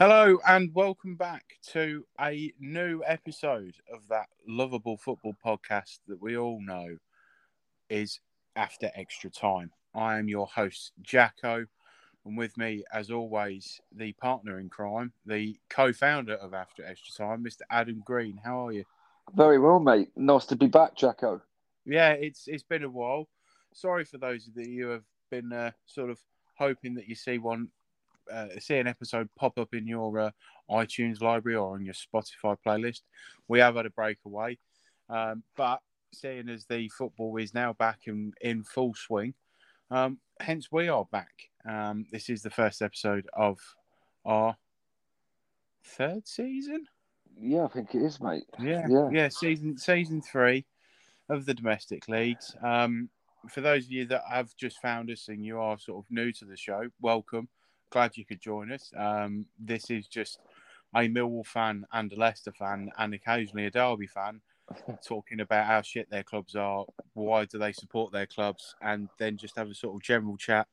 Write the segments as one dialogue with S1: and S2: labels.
S1: Hello and welcome back to a new episode of that lovable football podcast that we all know is After Extra Time. I am your host, Jacko, and with me, as always, the partner in crime, the co founder of After Extra Time, Mr. Adam Green. How are you?
S2: Very well, mate. Nice to be back, Jacko.
S1: Yeah, it's it's been a while. Sorry for those of you who have been uh, sort of hoping that you see one uh, see an episode pop up in your uh, iTunes library or on your Spotify playlist. We have had a breakaway, um, but seeing as the football is now back in, in full swing, um, hence we are back. Um, this is the first episode of our third season.
S2: Yeah, I think it is, mate.
S1: Yeah,
S2: Yeah.
S1: yeah, season season three of the domestic leagues. Um, for those of you that have just found us and you are sort of new to the show, welcome. Glad you could join us. Um, this is just a Millwall fan and a Leicester fan and occasionally a Derby fan talking about how shit their clubs are, why do they support their clubs, and then just have a sort of general chat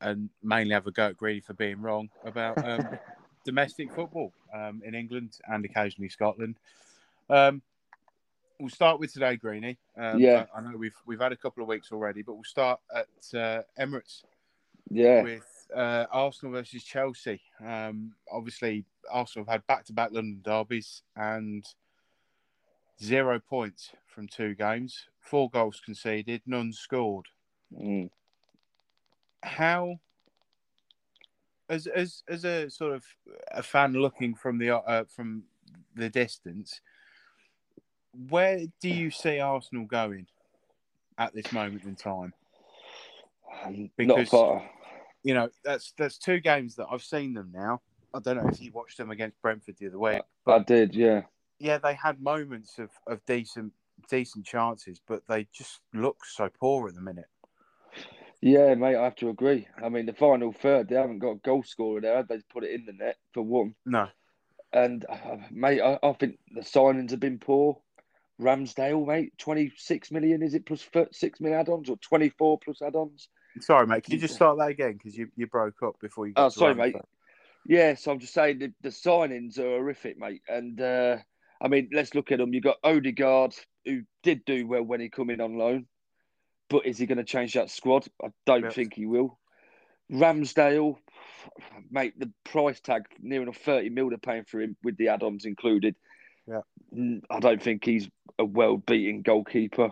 S1: and mainly have a go at Greenie for being wrong about um, domestic football um, in England and occasionally Scotland. Um, we'll start with today, Greenie. Um,
S2: Yeah.
S1: I, I know we've we've had a couple of weeks already, but we'll start at uh, Emirates
S2: Yeah,
S1: with uh, Arsenal versus Chelsea. Um, obviously, Arsenal have had back-to-back London derbies and zero points from two games, four goals conceded, none scored.
S2: Mm.
S1: How, as as as a sort of a fan looking from the uh, from the distance, where do you see Arsenal going at this moment in time?
S2: not
S1: Because-
S2: far.
S1: You know, that's that's two games that I've seen them now. I don't know if you watched them against Brentford the other week,
S2: I did, yeah.
S1: yeah, they had moments of, of decent decent chances, but they just look so poor at the minute.
S2: Yeah, mate, I have to agree. I mean, the final third, they haven't got a goal scorer there. They put it in the net for one.
S1: No,
S2: And, uh, mate, I, I think the signings have been poor. Ramsdale, mate, 26 million, is it, 6 million add ons or 24 plus add ons?
S1: Sorry, mate. Can you just start that again because you, you broke up before you? Got
S2: Oh, sorry, mate. Yeah, so I'm just saying the, the signings are horrific, mate. And uh, I mean, let's look at them. You've got Odegaard, who did do well when he come in on loan, but is he going to change that squad? I don't
S1: Yes.
S2: think he will. Ramsdale, mate, the price tag near enough 30 mil they're paying for him with the add-ons included.
S1: Yeah.
S2: I don't think he's a well-beaten goalkeeper,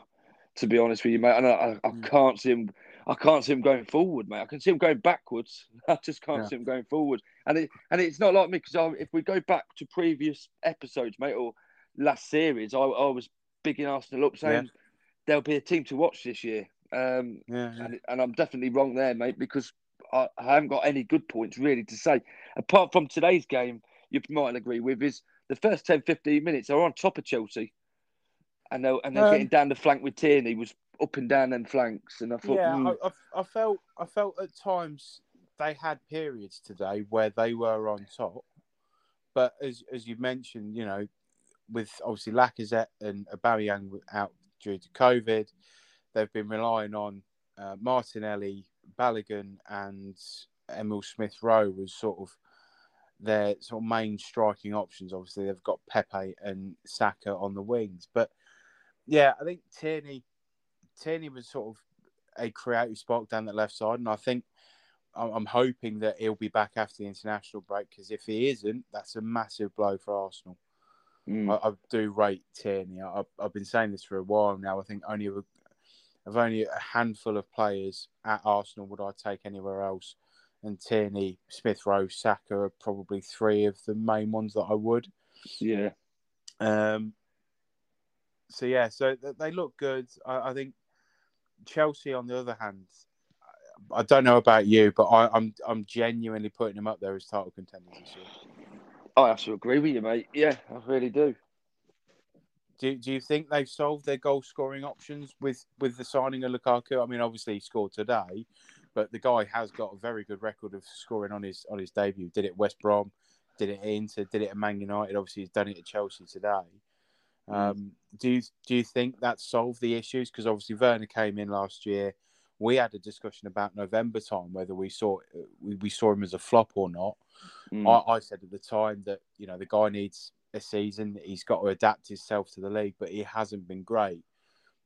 S2: to be honest with you, mate. And I, I, I
S1: Mm.
S2: can't see him. I can't see him going forward, mate. I can see him going backwards. I just can't
S1: Yeah.
S2: see him going forward. And it and it's not like me because if we go back to previous episodes, mate, or last series, I, I was bigging Arsenal up saying there'll be a team to watch this year. Um,
S1: Yeah, yeah.
S2: and, and I'm definitely wrong there, mate, because I, I haven't got any good points really to say. Apart from today's game, you might agree with, is the first 10, 15 minutes are on top of Chelsea. And they and they're
S1: Um,
S2: getting down the flank with Tierney was up and down them flanks, and I thought,
S1: yeah,
S2: hmm,
S1: I, I, I felt I felt at times they had periods today where they were on top, but as as you mentioned, you know, with obviously Lacazette and Aubameyang out due to COVID, they've been relying on uh, Martinelli, Balogun, and Emil Smith Rowe as sort of their sort of main striking options. Obviously, they've got Pepe and Saka on the wings, but yeah, I think Tierney Tierney was sort of a creative spark down that left side, and I think I'm hoping that he'll be back after the international break because if he isn't, that's a massive blow for Arsenal.
S2: hmm.
S1: I, I do rate Tierney. I, I've, I've been saying this for a while now. I think only a, of only a handful of players at Arsenal would I take anywhere else, and Tierney, Smith Rowe, Saka are probably three of the main ones that I would.
S2: yeah,
S1: Um, so yeah, so they look good. I, I think Chelsea, on the other hand, I- I don't know about you, but I, I'm I'm genuinely putting them up there as title contenders this year.
S2: I have to agree with you, mate. Yeah, I really do.
S1: Do, do you think they've solved their goal scoring options with, with the signing of Lukaku? I mean, obviously he scored today, but the guy has got a very good record of scoring on his on his debut. Did it at West Brom, did it at Inter, did it at Man United. Obviously, he's done it at Chelsea today. Um, do you do you think that solved the issues? Because obviously Werner came in last year. We had a discussion about November time whether we saw we, we saw him as a flop or not.
S2: Mm.
S1: I, I said at the time that you know the guy needs a season. He's got to adapt himself to the league, but he hasn't been great.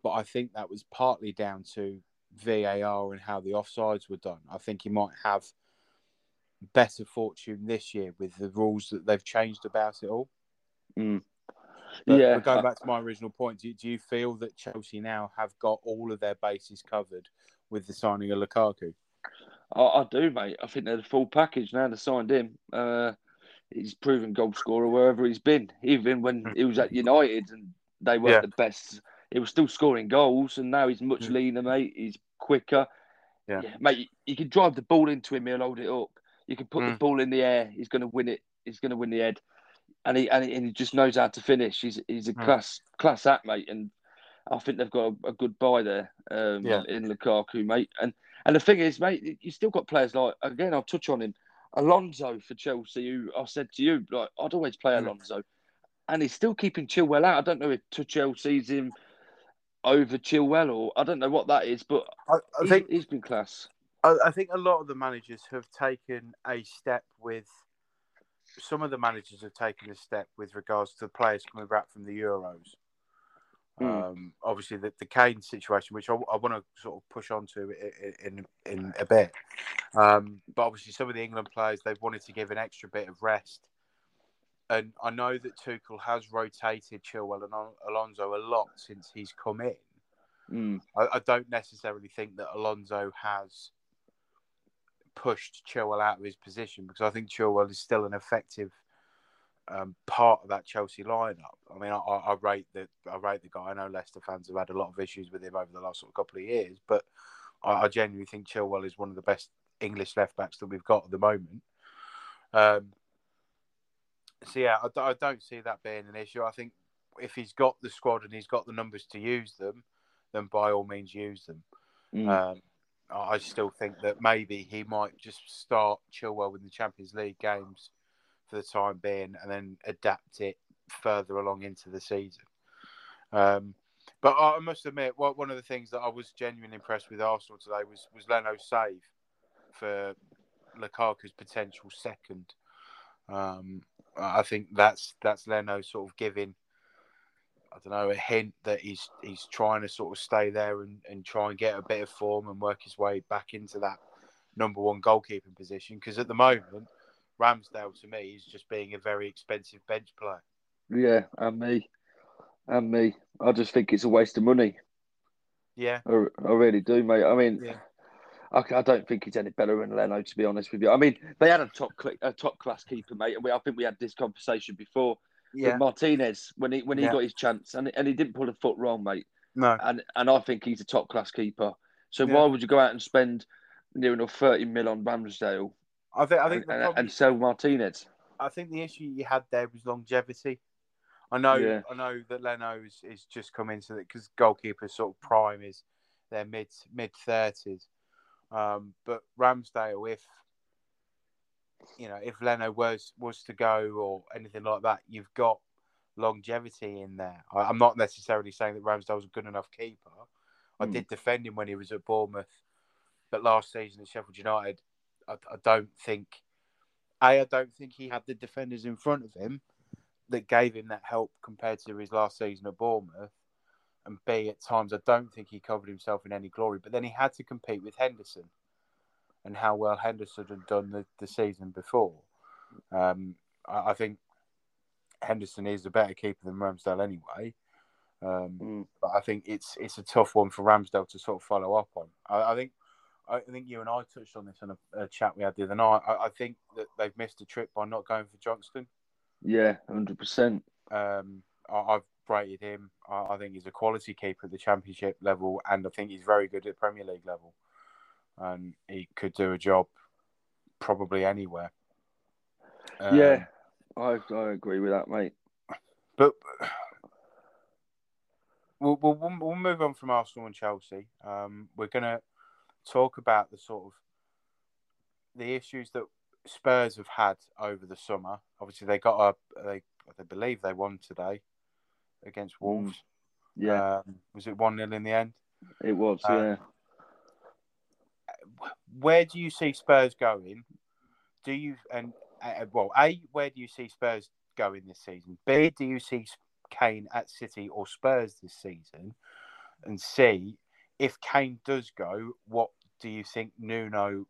S1: But I think that was partly down to VAR and how the offsides were done. I think he might have better fortune this year with the rules that they've changed about it all.
S2: Mm.
S1: But,
S2: yeah,
S1: going back to my original point, do, do you feel that Chelsea now have got all of their bases covered with the signing of Lukaku?
S2: I, I do, mate. I think they're the full package now. They signed him. Uh, he's proven goal scorer wherever he's been. Even when he was at United and they weren't
S1: Yeah.
S2: the best, he was still scoring goals. And now he's much
S1: Mm.
S2: leaner, mate. He's quicker.
S1: Yeah.
S2: mate. You, can drive the ball into him. He'll hold it up. You can put the
S1: Mm.
S2: ball in the air. He's going to win it. He's going to win the head. And he, and he and he just knows how to finish. He's he's a
S1: Mm.
S2: class class act, mate. And I think they've got a, a good buy there um,
S1: Yeah.
S2: in Lukaku, mate. And and the thing is, mate, you still got players like again. I'll touch on him, Alonso for Chelsea. Who I said to you, like I'd always play
S1: Mm.
S2: Alonso, and he's still keeping Chilwell out. I don't know if Tuchel sees him over Chilwell or I don't know what that is, but
S1: I, I
S2: he's,
S1: think
S2: he's been class.
S1: I, I think a lot of the managers have taken a step with. Some of the managers have taken a step with regards to the players coming back from the Euros.
S2: Mm.
S1: Um, obviously, the, the Kane situation, which I, I want to sort of push on to i- in in a bit. Um, but obviously, some of the England players they've wanted to give an extra bit of rest. And I know that Tuchel has rotated Chilwell and Alonso a lot since he's come in.
S2: Mm.
S1: I, I don't necessarily think that Alonso has pushed Chilwell out of his position because I think Chilwell is still an effective um, part of that Chelsea lineup. I mean, I, I, I rate the I rate the guy. I know Leicester fans have had a lot of issues with him over the last sort of couple of years, but I, I genuinely think Chilwell is one of the best English left backs that we've got at the moment. Um, so yeah, I don't see that being an issue. I think if he's got the squad and he's got the numbers to use them, then by all means use them.
S2: Mm.
S1: Um, I still think that maybe he might just start Chilwell with the Champions League games for the time being, and then adapt it further along into the season. Um, but I I must admit, one of the things that I was genuinely impressed with Arsenal today was was Leno's save for Lukaku's potential second. Um, I think that's that's Leno sort of giving, I don't know, a hint that he's he's trying to sort of stay there and, and try and get a bit of form and work his way back into that number one goalkeeping position. Because at the moment, Ramsdale to me is just being a very expensive bench player.
S2: Yeah, and me, and me. I just think it's a waste of money.
S1: Yeah,
S2: I, I really do, mate. I mean,
S1: Yeah.
S2: I, I don't think he's any better than Leno, to be honest with you. I mean, they had a top a top class keeper, mate, and we, I think we had this conversation before. With Martinez when he when he
S1: Yeah.
S2: got his chance, and and he didn't put a foot wrong, mate.
S1: no,
S2: And and I think he's a top class keeper. So
S1: Yeah.
S2: why would you go out and spend near enough thirty mil on Ramsdale
S1: I think I
S2: and,
S1: think the
S2: and,
S1: problem,
S2: and sell Martinez?
S1: I think the issue you had there was longevity. I know,
S2: Yeah.
S1: I know that Leno is, is just come into it because goalkeeper sort of prime is their mid mid thirties. Um, but Ramsdale, if you know, if Leno was was to go or anything like that, you've got longevity in there. I, I'm not necessarily saying that Ramsdale's a good enough keeper. I
S2: Mm.
S1: did defend him when he was at Bournemouth, but last season at Sheffield United, I, I don't think. A, I don't think he had the defenders in front of him that gave him that help compared to his last season at Bournemouth. And B, at times, I don't think he covered himself in any glory. But then he had to compete with Henderson and how well Henderson had done the, the season before. Um, I, I think Henderson is a better keeper than Ramsdale anyway. Um,
S2: Mm.
S1: but I think it's it's a tough one for Ramsdale to sort of follow up on. I, I think I think you and I touched on this in a, a chat we had the other night. I, I think that they've missed a trick by not going for Johnstone.
S2: Yeah, hundred percent.
S1: Um, I, I've rated him. I, I think he's a quality keeper at the Championship level, and I think he's very good at the Premier League level. And he could do a job probably anywhere. Um,
S2: yeah, I I agree with that, mate.
S1: but we'll, we'll we'll move on from Arsenal and Chelsea. Um, we're going to talk about the sort of the issues that Spurs have had over the summer. Obviously, they got a they they believe they won today against Wolves.
S2: Yeah,
S1: Um, was it one 0 in the end?
S2: it was.
S1: uh,
S2: yeah,
S1: Where do you see Spurs going? Do you and uh, well, a where do you see Spurs going this season? B do you see Kane at City or Spurs this season? And C, if Kane does go, what do you think Nuno?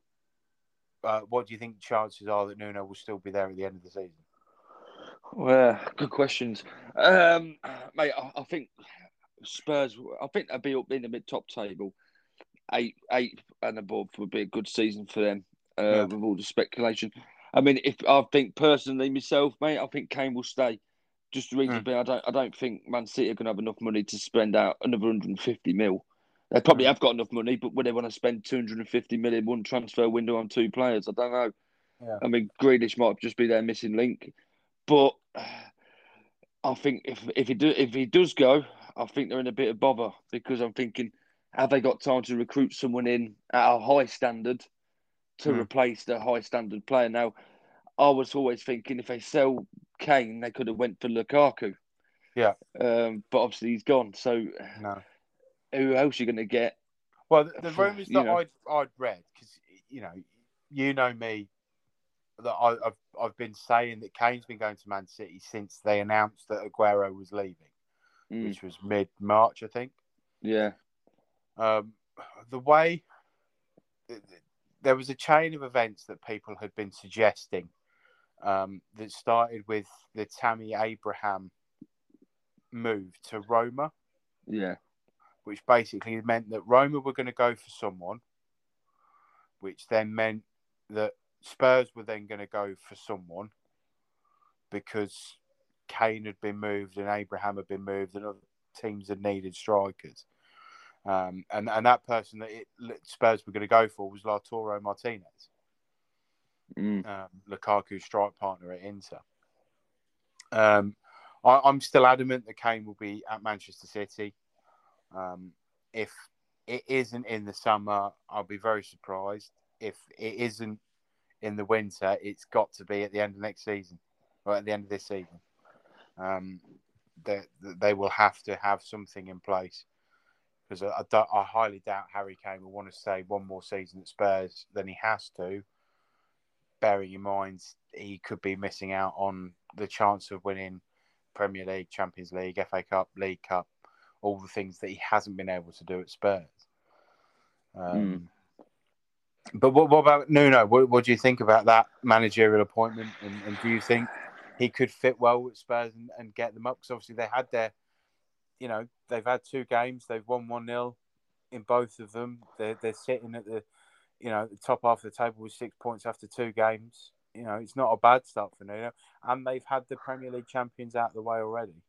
S1: Uh, what do you think chances are that Nuno will still be there at the end of the season?
S2: Well, good questions, um, mate. I, I think Spurs. I think they'll be up in the mid top table. Eight, eight and above would be a good season for them. Uh,
S1: Yeah.
S2: With all the speculation, I mean, if I think personally myself, mate, I think Kane will stay. Just the reason
S1: Mm.
S2: being, I don't, I don't think Man City are going to have enough money to spend out another 150 mil. They probably
S1: Mm.
S2: have got enough money, but would they want to spend 250 million one transfer window on two players? I don't know.
S1: Yeah.
S2: I mean, Grealish might just be their missing link, but I think if if he do if he does go, I think they're in a bit of bother because I'm thinking, have they got time to recruit someone in at a high standard to
S1: Mm.
S2: replace the high standard player? Now, I was always thinking if they sell Kane, they could have went for Lukaku.
S1: Yeah.
S2: Um, but obviously he's gone. So
S1: No.
S2: who else are you going to get?
S1: Well, the, the rumours that
S2: know.
S1: I'd I'd read because you know you know me that I, I've I've been saying that Kane's been going to Man City since they announced that Aguero was leaving,
S2: Mm,
S1: which was mid March, I think.
S2: yeah.
S1: Um, the way there was a chain of events that people had been suggesting um, that started with the Tammy Abraham move to Roma,
S2: Yeah.
S1: which basically meant that Roma were going to go for someone, which then meant that Spurs were then going to go for someone because Kane had been moved and Abraham had been moved and other teams had needed strikers. Um, and, and that person that it, Spurs were going to go for was Lautaro Martinez,
S2: Mm,
S1: um, Lukaku's strike partner at Inter. Um, I, I'm still adamant that Kane will be at Manchester City. Um, if it isn't in the summer, I'll be very surprised. If it isn't in the winter, it's got to be at the end of next season, or at the end of this season. Um, they, they will have to have something in place because I, I, I highly doubt Harry Kane will want to stay one more season at Spurs than he has to. Bearing in mind he could be missing out on the chance of winning Premier League, Champions League, FA Cup, League Cup, all the things that he hasn't been able to do at Spurs. Um, But what, what about Nuno? What, what do you think about that managerial appointment? And, and do you think he could fit well with Spurs and, and get them up? Because obviously they had their, you know, they've had two games. They've won 1 0 in both of them. They're, they're sitting at the, you know, the top half of the table with six points after two games. You know, it's not a bad start for Nuno. And they've had the Premier League champions out of the way already.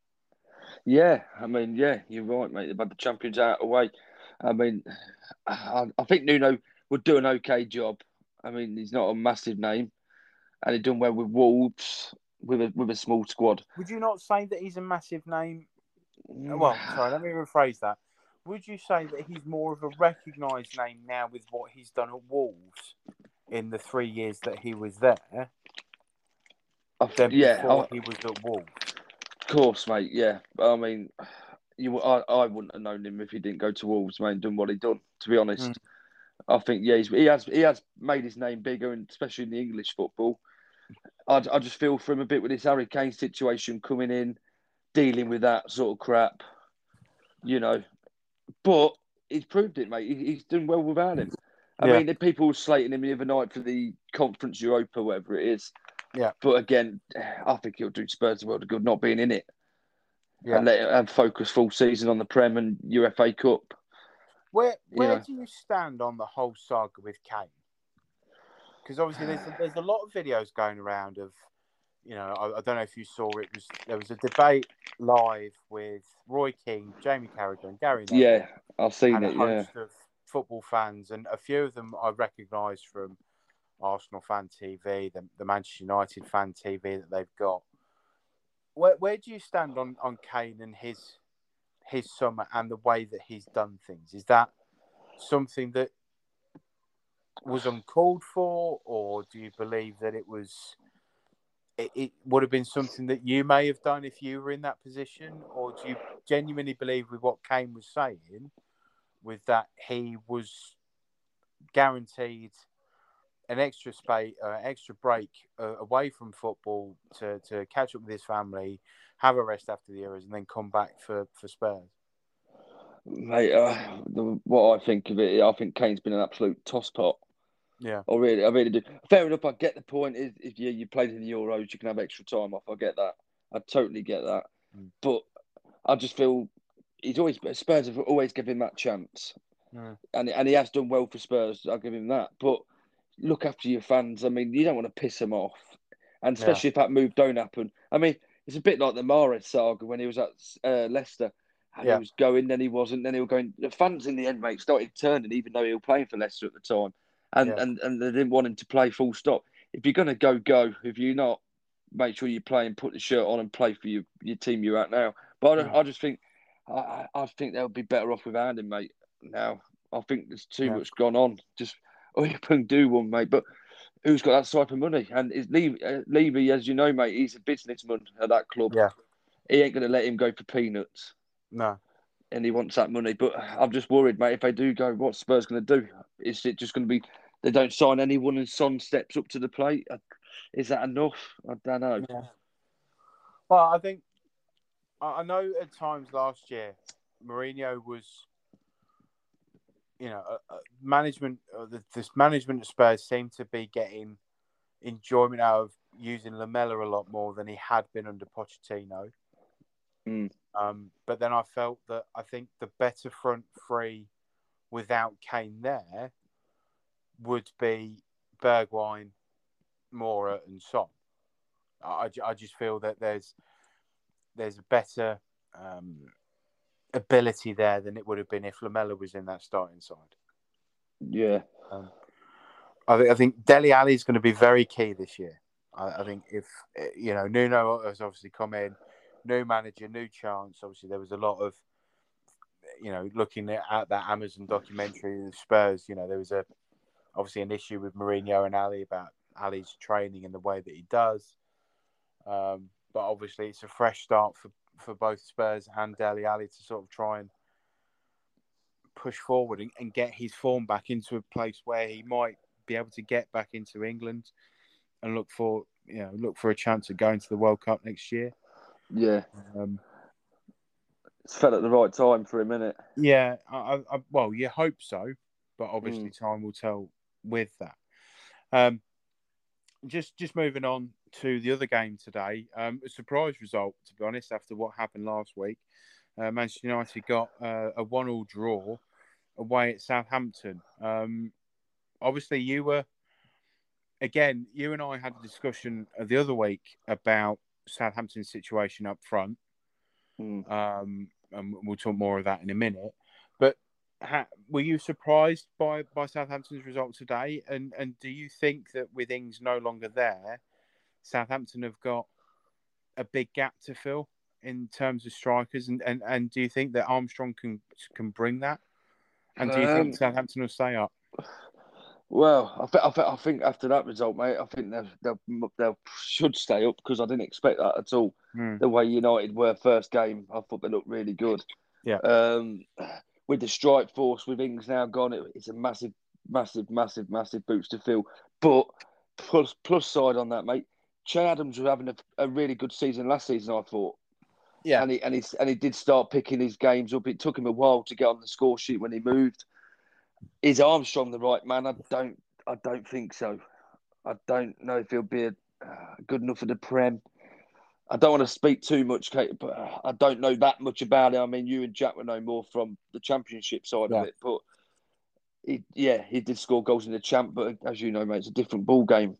S2: Yeah, I mean, yeah, you're right, mate. They've had the champions out of the way. I mean, I, I think Nuno would do an okay job. I mean, he's not a massive name, and he done well with Wolves. with a with a small squad.
S1: Would you not say that he's a massive name? Well, sorry, let me rephrase that. Would you say that he's more of a recognised name now with what he's done at Wolves in the three years that he was there than
S2: yeah,
S1: before
S2: I-
S1: he was at Wolves?
S2: of course, mate. Yeah, I mean, you, I, I wouldn't have known him if he didn't go to Wolves, mate, and done what he done. To be honest,
S1: Mm.
S2: I think yeah, he's, he has he has made his name bigger, and especially in the English football. I, I just feel for him a bit with this Harry Kane situation coming in, dealing with that sort of crap, you know. But he's proved it, mate. He's done well without him. I
S1: Yeah.
S2: mean, the people were slating him the other night for the Conference Europa, whatever it is.
S1: Yeah.
S2: But again, I think he'll do Spurs the world of good not being in it
S1: Yeah.
S2: and let and focus full season on the Prem and UFA Cup.
S1: Where where
S2: Yeah.
S1: do you stand on the whole saga with Kane? Because obviously there's there's a lot of videos going around of, you know, I, I don't know if you saw it was there was a debate live with Roy Keane, Jamie Carragher, and Gary. Neville,
S2: Yeah, I've seen
S1: and a
S2: it. Yeah,
S1: host of football fans, and a few of them I recognise from Arsenal fan TV, the, the Manchester United fan TV that they've got. Where where do you stand on on Kane and his his summer and the way that he's done things? Is that something that was uncalled for, or do you believe that it was? It, it would have been something that you may have done if you were in that position, or do you genuinely believe with what Kane was saying, with that he was guaranteed an extra space, uh, extra break uh, away from football to, to catch up with his family, have a rest after the Euros, and then come back for, for Spurs.
S2: mate. Uh, the, what I think of it, I think Kane's been an absolute tosspot.
S1: Yeah,
S2: I really, I really do. Fair enough. I get the point. Is if you you played in the Euros, you can have extra time off. I get that. I totally get that.
S1: Mm.
S2: But I just feel he's always Spurs have always given him that chance,
S1: Mm.
S2: and and he has done well for Spurs. I'll give him that. But look after your fans. I mean, you don't want to piss them off, and
S1: Yeah.
S2: especially if that move don't happen. I mean, it's a bit like the Mahrez saga when he was at uh, Leicester. And
S1: Yeah.
S2: He was going, then he wasn't, then he was going. The fans in the end, mate, started turning, even though he was playing for Leicester at the time, and
S1: Yeah.
S2: and and they didn't want him to play full stop. If you're gonna go, go. If you're not, make sure you play and put the shirt on and play for your, your team you're at now. But I,
S1: Yeah.
S2: I just think, I, I think they'll be better off without him, mate. Now I think there's too
S1: Yeah.
S2: much gone on. Just oh, you can do one, mate. But who's got that type of money? And is Levy, uh, Levy, as you know, mate, he's a businessman at that club.
S1: Yeah.
S2: He ain't gonna let him go for peanuts
S1: no,
S2: and he wants that money. But I'm just worried, mate. If they do go, what's Spurs going to do? Is it just going to be they don't sign anyone and Son steps up to the plate? Uh, Is that enough? I don't know.
S1: Yeah. Well, I think I know at times last year Mourinho was, you know, uh, uh, management. Uh, this management of Spurs seemed to be getting enjoyment out of using Lamela a lot more than he had been under Pochettino.
S2: Mm.
S1: Um, but then I felt that I think the better front three without Kane there would be Bergwijn, Moura, and Son. I, I just feel that there's there's a better um, ability there than it would have been if Lamela was in that starting side.
S2: Yeah,
S1: I think I think Dele Alli is going to be very key this year. I, I think if eh, you know Nuno has obviously come in, new manager, new chance. Obviously, there was a lot of you know looking at, at that Amazon documentary of Spurs. You know, there was a obviously an issue with Mourinho and Alli about Alli's training and the way that he does. Um, but obviously, it's a fresh start for, for both Spurs and Dele Alli to sort of try and push forward and, and get his form back into a place where he might be able to get back into England and look for you know look for a chance of going to the World Cup next year.
S2: Yeah.
S1: Um,
S2: It's fell at the right time for him, innit?
S1: yeah, I, I, well, you hope so, but obviously time will tell with that. Um, just just moving on to the other game today, um, a surprise result to be honest after what happened last week. Uh, Manchester United got uh, a one-all draw away at Southampton. Um, obviously, you were again. You and I had a discussion the other week about Southampton's situation up front.
S2: Mm.
S1: Um, and we'll talk more of that in a minute. But ha- were you surprised by, by Southampton's result today? And and do you think that with Ings no longer there, Southampton have got a big gap to fill in terms of strikers, and, and, and do you think that Armstrong can can bring that? And do you
S2: Um,
S1: think Southampton will stay up?
S2: Well, I, th- I, th- I think after that result, mate, I think they they they should stay up because I didn't expect that at all.
S1: Hmm.
S2: The way United were first game, I thought they looked really good.
S1: Yeah.
S2: Um, with the strike force, with Ings now gone, it, it's a massive, massive, massive, massive boots to fill. But plus plus side on that, mate, Che Adams was having a, a really good season last season. I thought.
S1: Yeah.
S2: And he and he and he did start picking his games up. It took him a while to get on the score sheet when he moved. Is Armstrong the right man? I don't. I don't think so. I don't know if he'll be a, uh, good enough for the Prem. I don't want to speak too much, Kate, but uh, I don't know that much about it. I mean, you and Jack would know more from the Championship side
S1: Yeah.
S2: of it, but he, yeah, he did score goals in the Champ, but as you know, mate, it's a different ball game.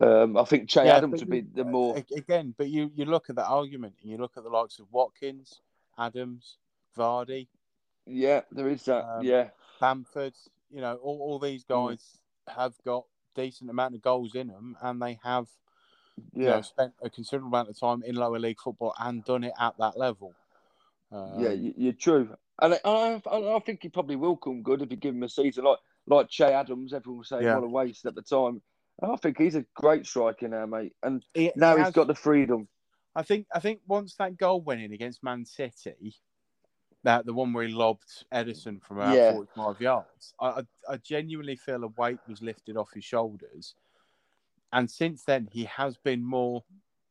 S2: Um, I think Che
S1: Yeah,
S2: Adams would be the more.
S1: Again, but you you look at that argument and you look at the likes of Watkins, Adams, Vardy,
S2: Yeah, there is that.
S1: Um,
S2: yeah,
S1: Bamford. You know, all, all these
S2: Mm.
S1: guys have got decent amount of goals in them, and they have you
S2: yeah.
S1: know spent a considerable amount of time in lower league football and done it at that level. Um,
S2: yeah, you- you're true, and I, I, I think he probably will come good if you give him a season like like Che Adams. Everyone was saying
S1: Yeah.
S2: what a waste at the time. I think he's a great striker now, mate, and
S1: he-
S2: now
S1: he
S2: he's
S1: has-
S2: got the freedom.
S1: I think I think once that goal went in against Man City, that the one where he lobbed Ederson from about
S2: Yeah.
S1: 45 yards, I, I, genuinely feel a weight was lifted off his shoulders. And since then, he has been more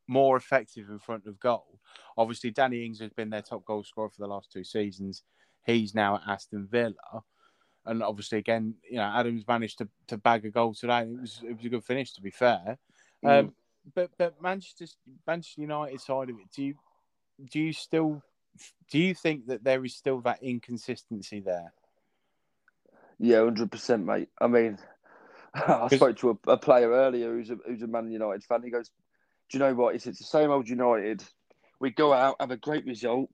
S1: more effective in front of goal. Obviously, Danny Ings has been their top goal scorer for the last two seasons. He's now at Aston Villa. And obviously, again, you know, Adams managed to, to bag a goal today. It was it was a good finish, to be fair. Um, but but Manchester Manchester United side of it, do you do you still do you think that there is still that inconsistency there?
S2: Yeah, hundred percent, mate. I mean, I spoke to a, a player earlier who's a who's a Man United fan. He goes, "Do you know what? It's, it's the same old United. We go out, have a great result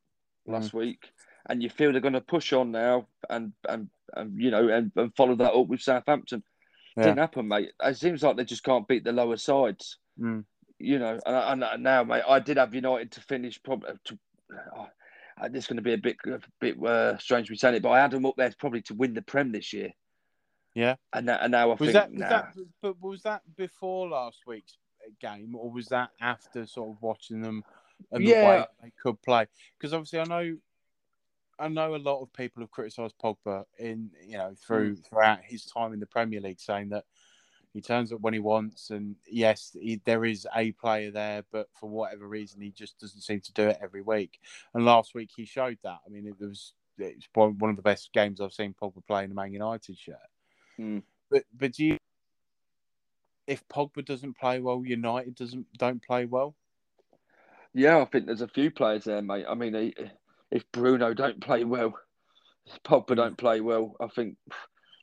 S2: last week, and you feel they're going to push on now and and, and you know and, and follow that up with Southampton.
S1: Yeah.
S2: Didn't happen, mate. It seems like they just can't beat the lower sides.
S1: Mm.
S2: You know, and, and now, mate, I did have United to finish probably. To, oh, this is going to be a bit a bit uh, strange me saying it, but I had them up there probably to win the Prem this year.
S1: Yeah.
S2: And, now- and now I
S1: Was
S2: think
S1: that was
S2: nah.
S1: that but was that before last week's game or was that after sort of watching them and the way they could play? Because obviously I know I know a lot of people have criticised Pogba in you know through
S2: Mm.
S1: throughout his time in the Premier League, saying that he turns up when he wants, and yes, he, there is a player there, but for whatever reason, he just doesn't seem to do it every week. And last week he showed that. I mean, it was it's one of the best games I've seen Pogba play in a Man United shirt.
S2: Mm.
S1: But but do you, if Pogba doesn't play well, United doesn't don't play well.
S2: Yeah, I think there's a few players there, mate. I mean, if Bruno don't play well, if Pogba don't play well, I think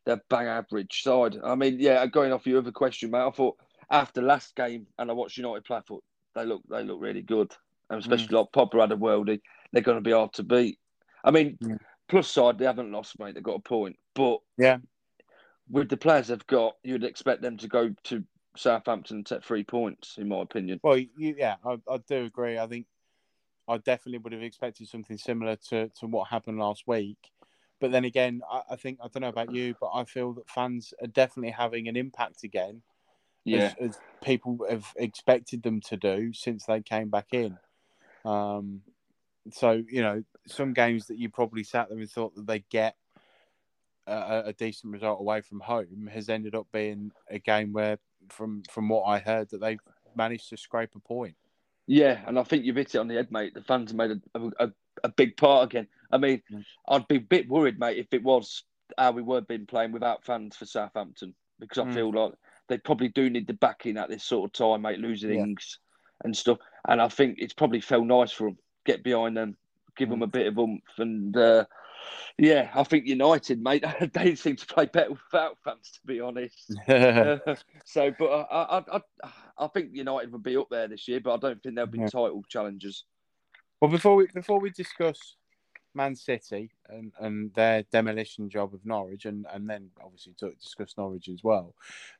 S2: they're bang average side. I mean, yeah, going off your other question, mate, I thought after last game and I watched United play, I thought they look they look really good. And especially like Pogba had a worldie, they're going to be hard to beat. I mean,
S1: Mm.
S2: plus side, they haven't lost, mate. They've got a point. But
S1: Yeah.
S2: with the players they've got, you'd expect them to go to Southampton and take three points, in my opinion.
S1: Well, you, yeah, I, I do agree. I think I definitely would have expected something similar to, to what happened last week. But then again, I, I think I don't know about you, but I feel that fans are definitely having an impact again,
S2: Yeah.
S1: as, as people have expected them to do since they came back in. Um, so you know, some games that you probably sat there and thought that they get a, a decent result away from home has ended up being a game where, from from what I heard, that they've managed to scrape a point.
S2: Yeah, and I think you've hit it on the head, mate. The fans have made a, a, a big part again. I mean. I'd be a bit worried, mate, if it was how we were been playing without fans for Southampton, because I
S1: Mm.
S2: feel like they probably do need the backing at this sort of time, mate, losing
S1: Yeah.
S2: Ings and stuff. And I think it's probably felt nice for them, get behind them, give
S1: Mm.
S2: them a bit of oomph. And uh, yeah, I think United, mate, they seem to play better without fans, to be honest. Uh, so, but I, I, I, I think United will be up there this year, but I don't think they'll be
S1: Yeah.
S2: title challengers.
S1: Well, before we before we discuss Man City and, and their demolition job of Norwich, and, and then obviously to discuss Norwich as well,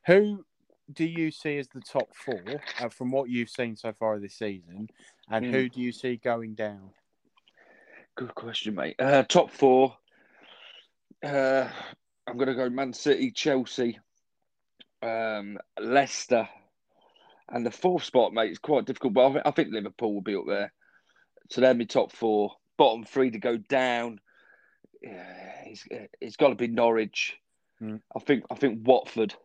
S1: who do you see as the top four uh, from what you've seen so far this season, and mm. who do you see going down?
S2: Good question, mate. Uh, top four. Uh, I'm going to go Man City, Chelsea, um, Leicester, and the fourth spot, mate, is quite difficult. But I think, I think Liverpool will be up there. So they're my top four. Bottom three to go down. Yeah, it's, it's got to be Norwich. Mm. I think I think Watford,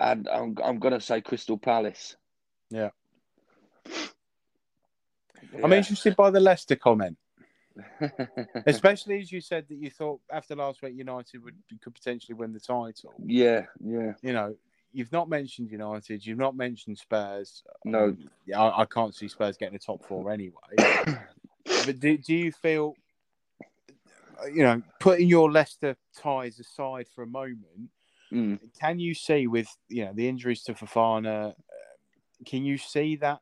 S2: and I'm I'm going to say Crystal Palace.
S1: Yeah. yeah. I'm interested by the Leicester comment. Especially as you said that you thought after last week United would could potentially win the title.
S2: Yeah, yeah.
S1: You know, you've not mentioned United, you've not mentioned Spurs.
S2: No,
S1: yeah, I, I, can't see Spurs getting a top four anyway. but do, do you feel, you know, putting your Leicester ties aside for a moment,
S2: mm.
S1: can you see with you know the injuries to Fofana, uh, can you see that?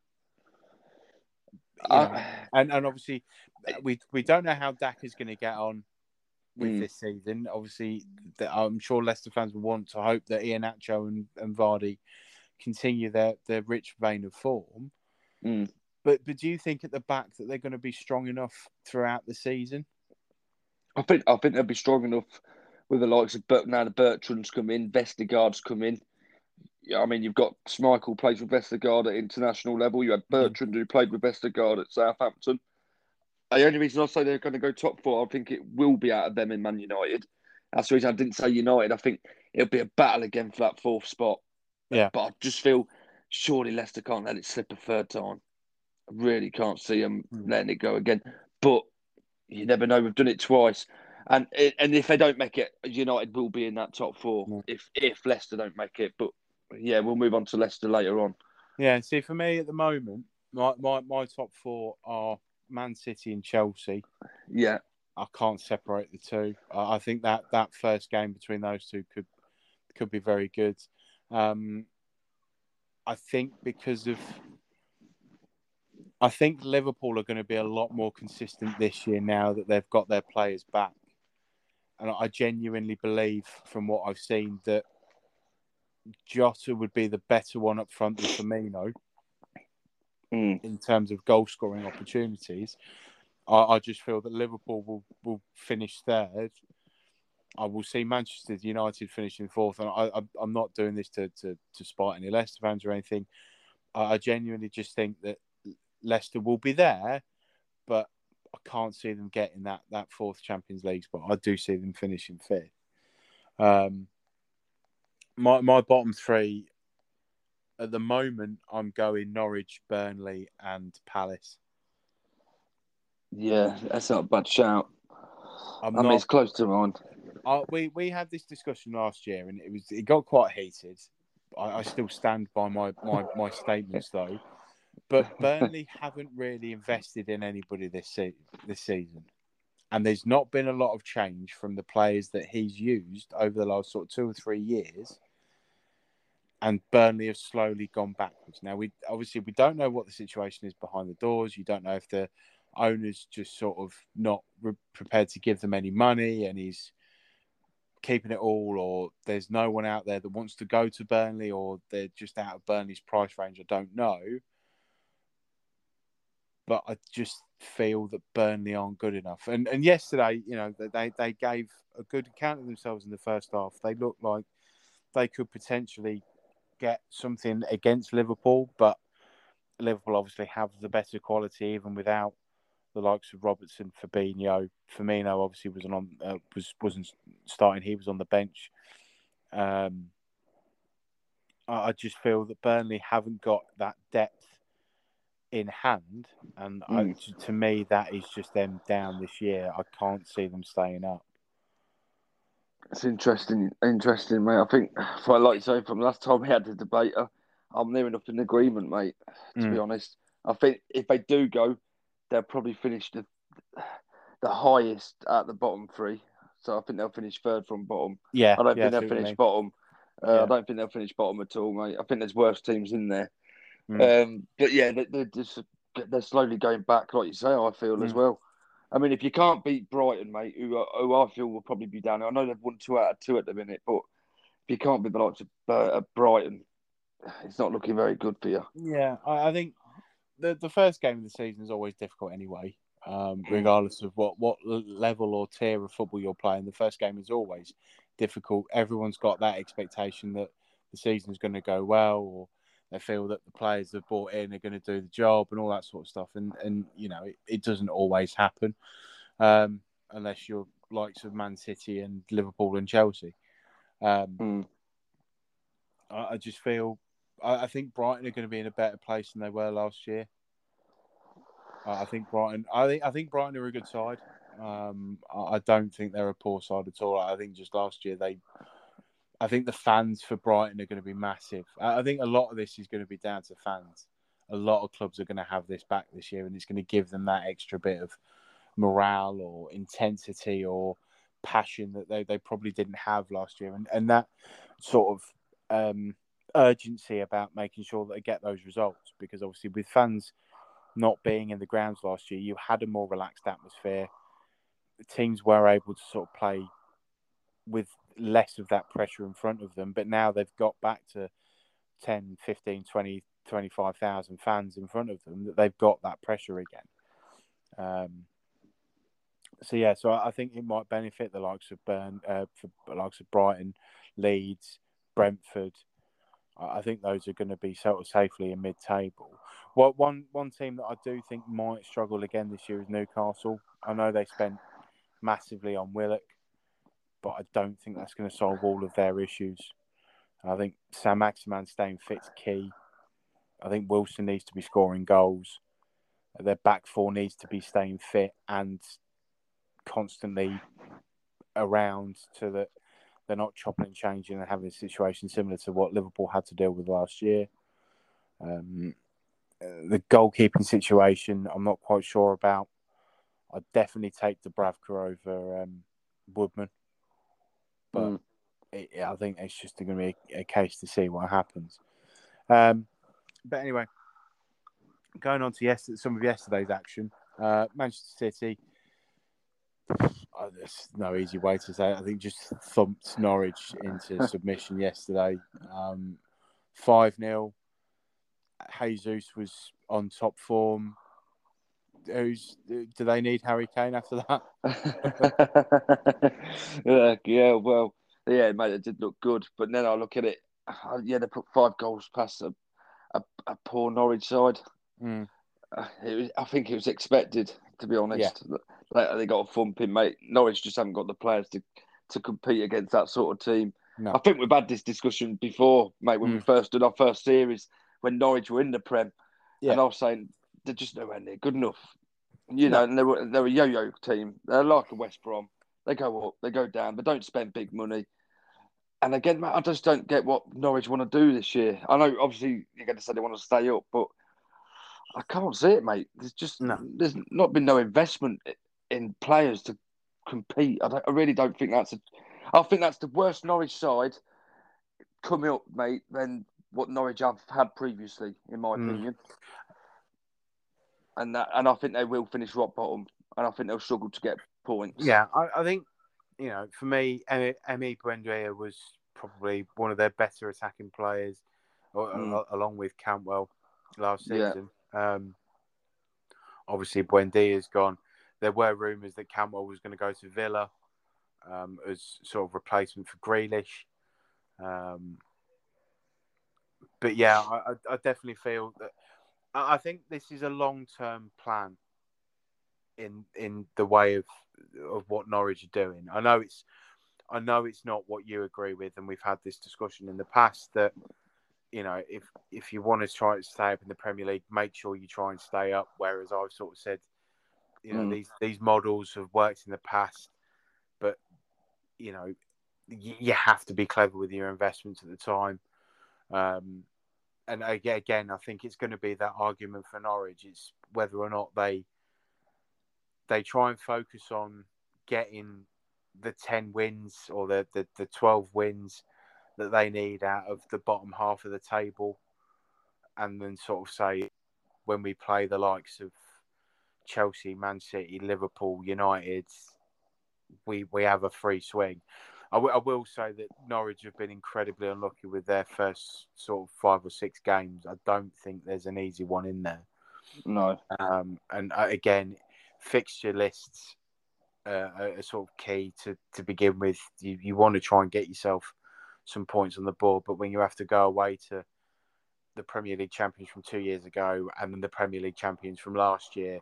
S1: You uh, know, and and obviously we we don't know how Daka is going to get on with mm. this season. Obviously, I'm sure Leicester fans will want to hope that Iheanacho and, and Vardy continue their, their rich vein of form.
S2: Mm.
S1: But but do you think at the back that they're going to be strong enough throughout the season?
S2: I think I think they'll be strong enough with the likes of Bert now the Bertrands come in, Vestergaard's come in. I mean, you've got Schmeichel plays with Vestergaard at international level. You had mm. Bertrand mm. who played with Vestergaard at Southampton. The only reason I say they're going to go top four, I think it will be out of them in Man United. That's the reason I didn't say United. I think it'll be a battle again for that fourth spot.
S1: Yeah.
S2: But I just feel surely Leicester can't let it slip a third time. I really can't see them mm. letting it go again. But you never know. We've done it twice. And and if they don't make it, United will be in that top four. Mm. If if Leicester don't make it, but yeah, we'll move on to Leicester later on.
S1: Yeah, see, for me at the moment, my my, my top four are Man City and Chelsea.
S2: Yeah,
S1: I can't separate the two. I think that that first game between those two could could be very good. Um, I think because of, I think Liverpool are going to be a lot more consistent this year now that they've got their players back, and I genuinely believe from what I've seen that Jota would be the better one up front than Firmino
S2: mm.
S1: in terms of goal scoring opportunities. I, I, just feel that Liverpool will, will finish third. I will see Manchester United finishing fourth, and I, am not doing this to, to, to spite any Leicester fans or anything. I, I genuinely just think that Leicester will be there, but I can't see them getting that that fourth Champions League spot. I do see them finishing fifth. Um, my my bottom three at the moment, I'm going Norwich, Burnley, and Palace.
S2: Yeah, that's not a bad shout. I'm I mean, it's close to mine.
S1: Uh, we we had this discussion last year, and it was it got quite heated. I, I still stand by my, my, my statements though. But Burnley haven't really invested in anybody this se- this season, and there's not been a lot of change from the players that he's used over the last sort of two or three years and Burnley have slowly gone backwards. Now we obviously we don't know what the situation is behind the doors. You don't know if the owner's just sort of not re- prepared to give them any money, and he's keeping it all, or there's no one out there that wants to go to Burnley, or they're just out of Burnley's price range. I don't know, but I just feel that Burnley aren't good enough. And and yesterday, you know, they they gave a good account of themselves in the first half. They looked like they could potentially get something against Liverpool, but Liverpool obviously have the better quality even without the likes of Robertson, Fabinho, Firmino obviously wasn't on uh, was wasn't starting. He was on the bench. Um, I, I just feel that Burnley haven't got that depth in hand, and mm. I, hmm. to me that is just them down this year. I can't see them staying up.
S2: It's interesting, interesting, mate. I think, for like you say, from last time we had the debate, uh, I'm near enough in agreement, mate. To mm. be honest, I think if they do go, they'll probably finish the the highest at the bottom three. So I think they'll finish third from bottom.
S1: Yeah,
S2: I don't
S1: yeah,
S2: think they'll finish bottom. Uh, yeah. I don't think they'll finish bottom at all, mate. I think there's worse teams in there. Mm. Um, but yeah, they, are just they're slowly going back, like you say. I feel mm. as well. I mean, if you can't beat Brighton, mate, who, who I feel will probably be down. I know they've won two out of two at the minute, but if you can't beat the likes of uh, Brighton, it's not looking very good for you.
S1: Yeah, I, I think the the first game of the season is always difficult anyway. Um, regardless of what what level or tier of football you're playing, the first game is always difficult. Everyone's got that expectation that the season's going to go well, or they feel that the players they've brought in are going to do the job and all that sort of stuff. And and you know it, it doesn't always happen um, unless you're likes of Man City and Liverpool and Chelsea. Um,
S2: Mm.
S1: I, I just feel I, I think Brighton are going to be in a better place than they were last year. I I think Brighton. I think I think Brighton are a good side. Um, I I don't think they're a poor side at all. I think just last year they. I think the fans for Brighton are going to be massive. I think a lot of this is going to be down to fans. A lot of clubs are going to have this back this year, and it's going to give them that extra bit of morale or intensity or passion that they, they probably didn't have last year, and and that sort of um, urgency about making sure that they get those results. Because obviously, with fans not being in the grounds last year, you had a more relaxed atmosphere. The teams were able to sort of play with less of that pressure in front of them, but now they've got back to 10, 15, 20, 25,000 fans in front of them, that they've got that pressure again. Um, so yeah, so I think it might benefit the likes of Burn, uh, for the likes of Brighton, Leeds, Brentford. I I think those are going to be sort of safely in mid-table. Well, one one team that I do think might struggle again this year is Newcastle. I know they spent massively on Willock, but I don't think that's going to solve all of their issues. I think Saint-Maximin staying fit's key. I think Wilson needs to be scoring goals. Their back four needs to be staying fit and constantly around so that they're not chopping and changing and having a situation similar to what Liverpool had to deal with last year. Um, the goalkeeping situation, I'm not quite sure about. I'd definitely take Dubravka over um, Woodman, but
S2: Mm.
S1: it, I think it's just going to be a, a case to see what happens. Um, but anyway, going on to yes, some of yesterday's action, uh, Manchester City. Oh, there's no easy way to say it. I think just thumped Norwich into submission yesterday. Um, 5 0. Jesus was on top form. Who's do they need Harry Kane after that?
S2: yeah, yeah, well, yeah, mate, it did look good. But then I look at it, uh, yeah, they put five goals past a, a, a poor Norwich side.
S1: Mm.
S2: Was, I think it was expected, to be honest. They, they got a thumping, mate. Norwich just haven't got the players to, to compete against that sort of team.
S1: No.
S2: I think we've had this discussion before, mate, when we
S1: Mm.
S2: first did our first series, when Norwich were in the Prem.
S1: Yeah.
S2: And I was saying, they're just nowhere near good enough. You know, and they were, they're a yo yo team. They're like a West Brom. They go up, they go down, but don't spend big money. And again, I just don't get what Norwich want to do this year. I know, obviously, you're going to say they want to stay up, but I can't see it, mate. There's just
S1: No.
S2: there's not been no investment in players to compete. I, don't, I really don't think that's a. I think that's the worst Norwich side coming up, mate, than what Norwich have had previously, in my
S1: Mm.
S2: opinion. And that, and I think they will finish rock bottom, and I think they'll struggle to get points.
S1: Yeah, I, I think you know, for me, Emi Buendia was probably one of their better attacking players, or,
S2: Mm.
S1: al- along with Campbell last
S2: Yeah.
S1: season. Um, obviously, Buendia's gone. There were rumours that Campbell was going to go to Villa um, as sort of replacement for Grealish. Um, but yeah, I- I definitely feel that. I think this is a long-term plan in in the way of of what Norwich are doing. I know it's I know it's not what you agree with, and we've had this discussion in the past that you know if if you want to try to stay up in the Premier League, make sure you try and stay up. Whereas I've sort of said, you know,
S2: Mm.
S1: these these models have worked in the past, but you know, y- you have to be clever with your investments at the time. Um, and uh, again, I think it's going to be that argument for Norwich. It's whether or not they they try and focus on getting the 10 wins or the, the, the 12 wins that they need out of the bottom half of the table and then sort of say when we play the likes of Chelsea, Man City, Liverpool, United, we we have a free swing. I, w- I will say that Norwich have been incredibly unlucky with their first sort of five or six games. I don't think there's an easy one in there.
S2: No.
S1: Um, and uh, again, fixture lists uh, are sort of key to, to begin with. You, you want to try and get yourself some points on the board, but when you have to go away to the Premier League champions from two years ago and then the Premier League champions from last year,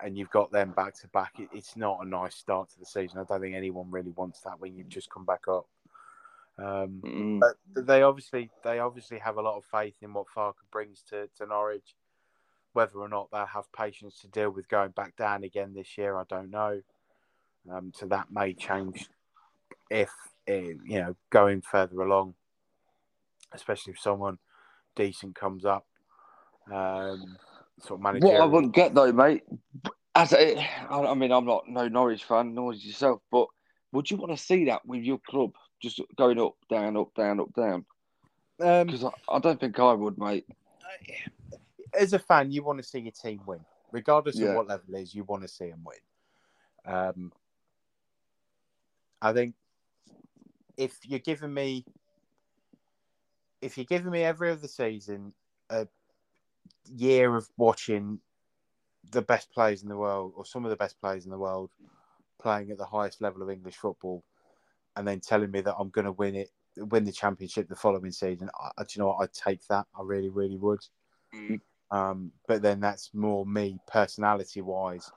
S1: and you've got them back to back, it's not a nice start to the season. I don't think anyone really wants that when you've just come back up. Um,
S2: Mm.
S1: but they obviously they obviously have a lot of faith in what Farke brings to, to Norwich. Whether or not they'll have patience to deal with going back down again this year, I don't know. Um, so that may change if eh, you know going further along, especially if someone decent comes up. Um, sort of
S2: What I wouldn't get though, mate, as a, I I mean, I'm not no Norwich fan, nor is yourself, but would you want to see that with your club just going up, down, up, down, up, down?
S1: Um,
S2: Because I, I don't think I would, mate.
S1: as a fan, you want to see your team win, regardless
S2: Yeah.
S1: of what level it is. You want to see them win. Um, I think if you're giving me, if you're giving me every other season a year of watching the best players in the world, or some of the best players in the world, playing at the highest level of English football, and then telling me that I'm going to win it, win the championship the following season, I, do you know what? I'd take that. I really, really would.
S2: Mm.
S1: Um, but then that's more me personality wise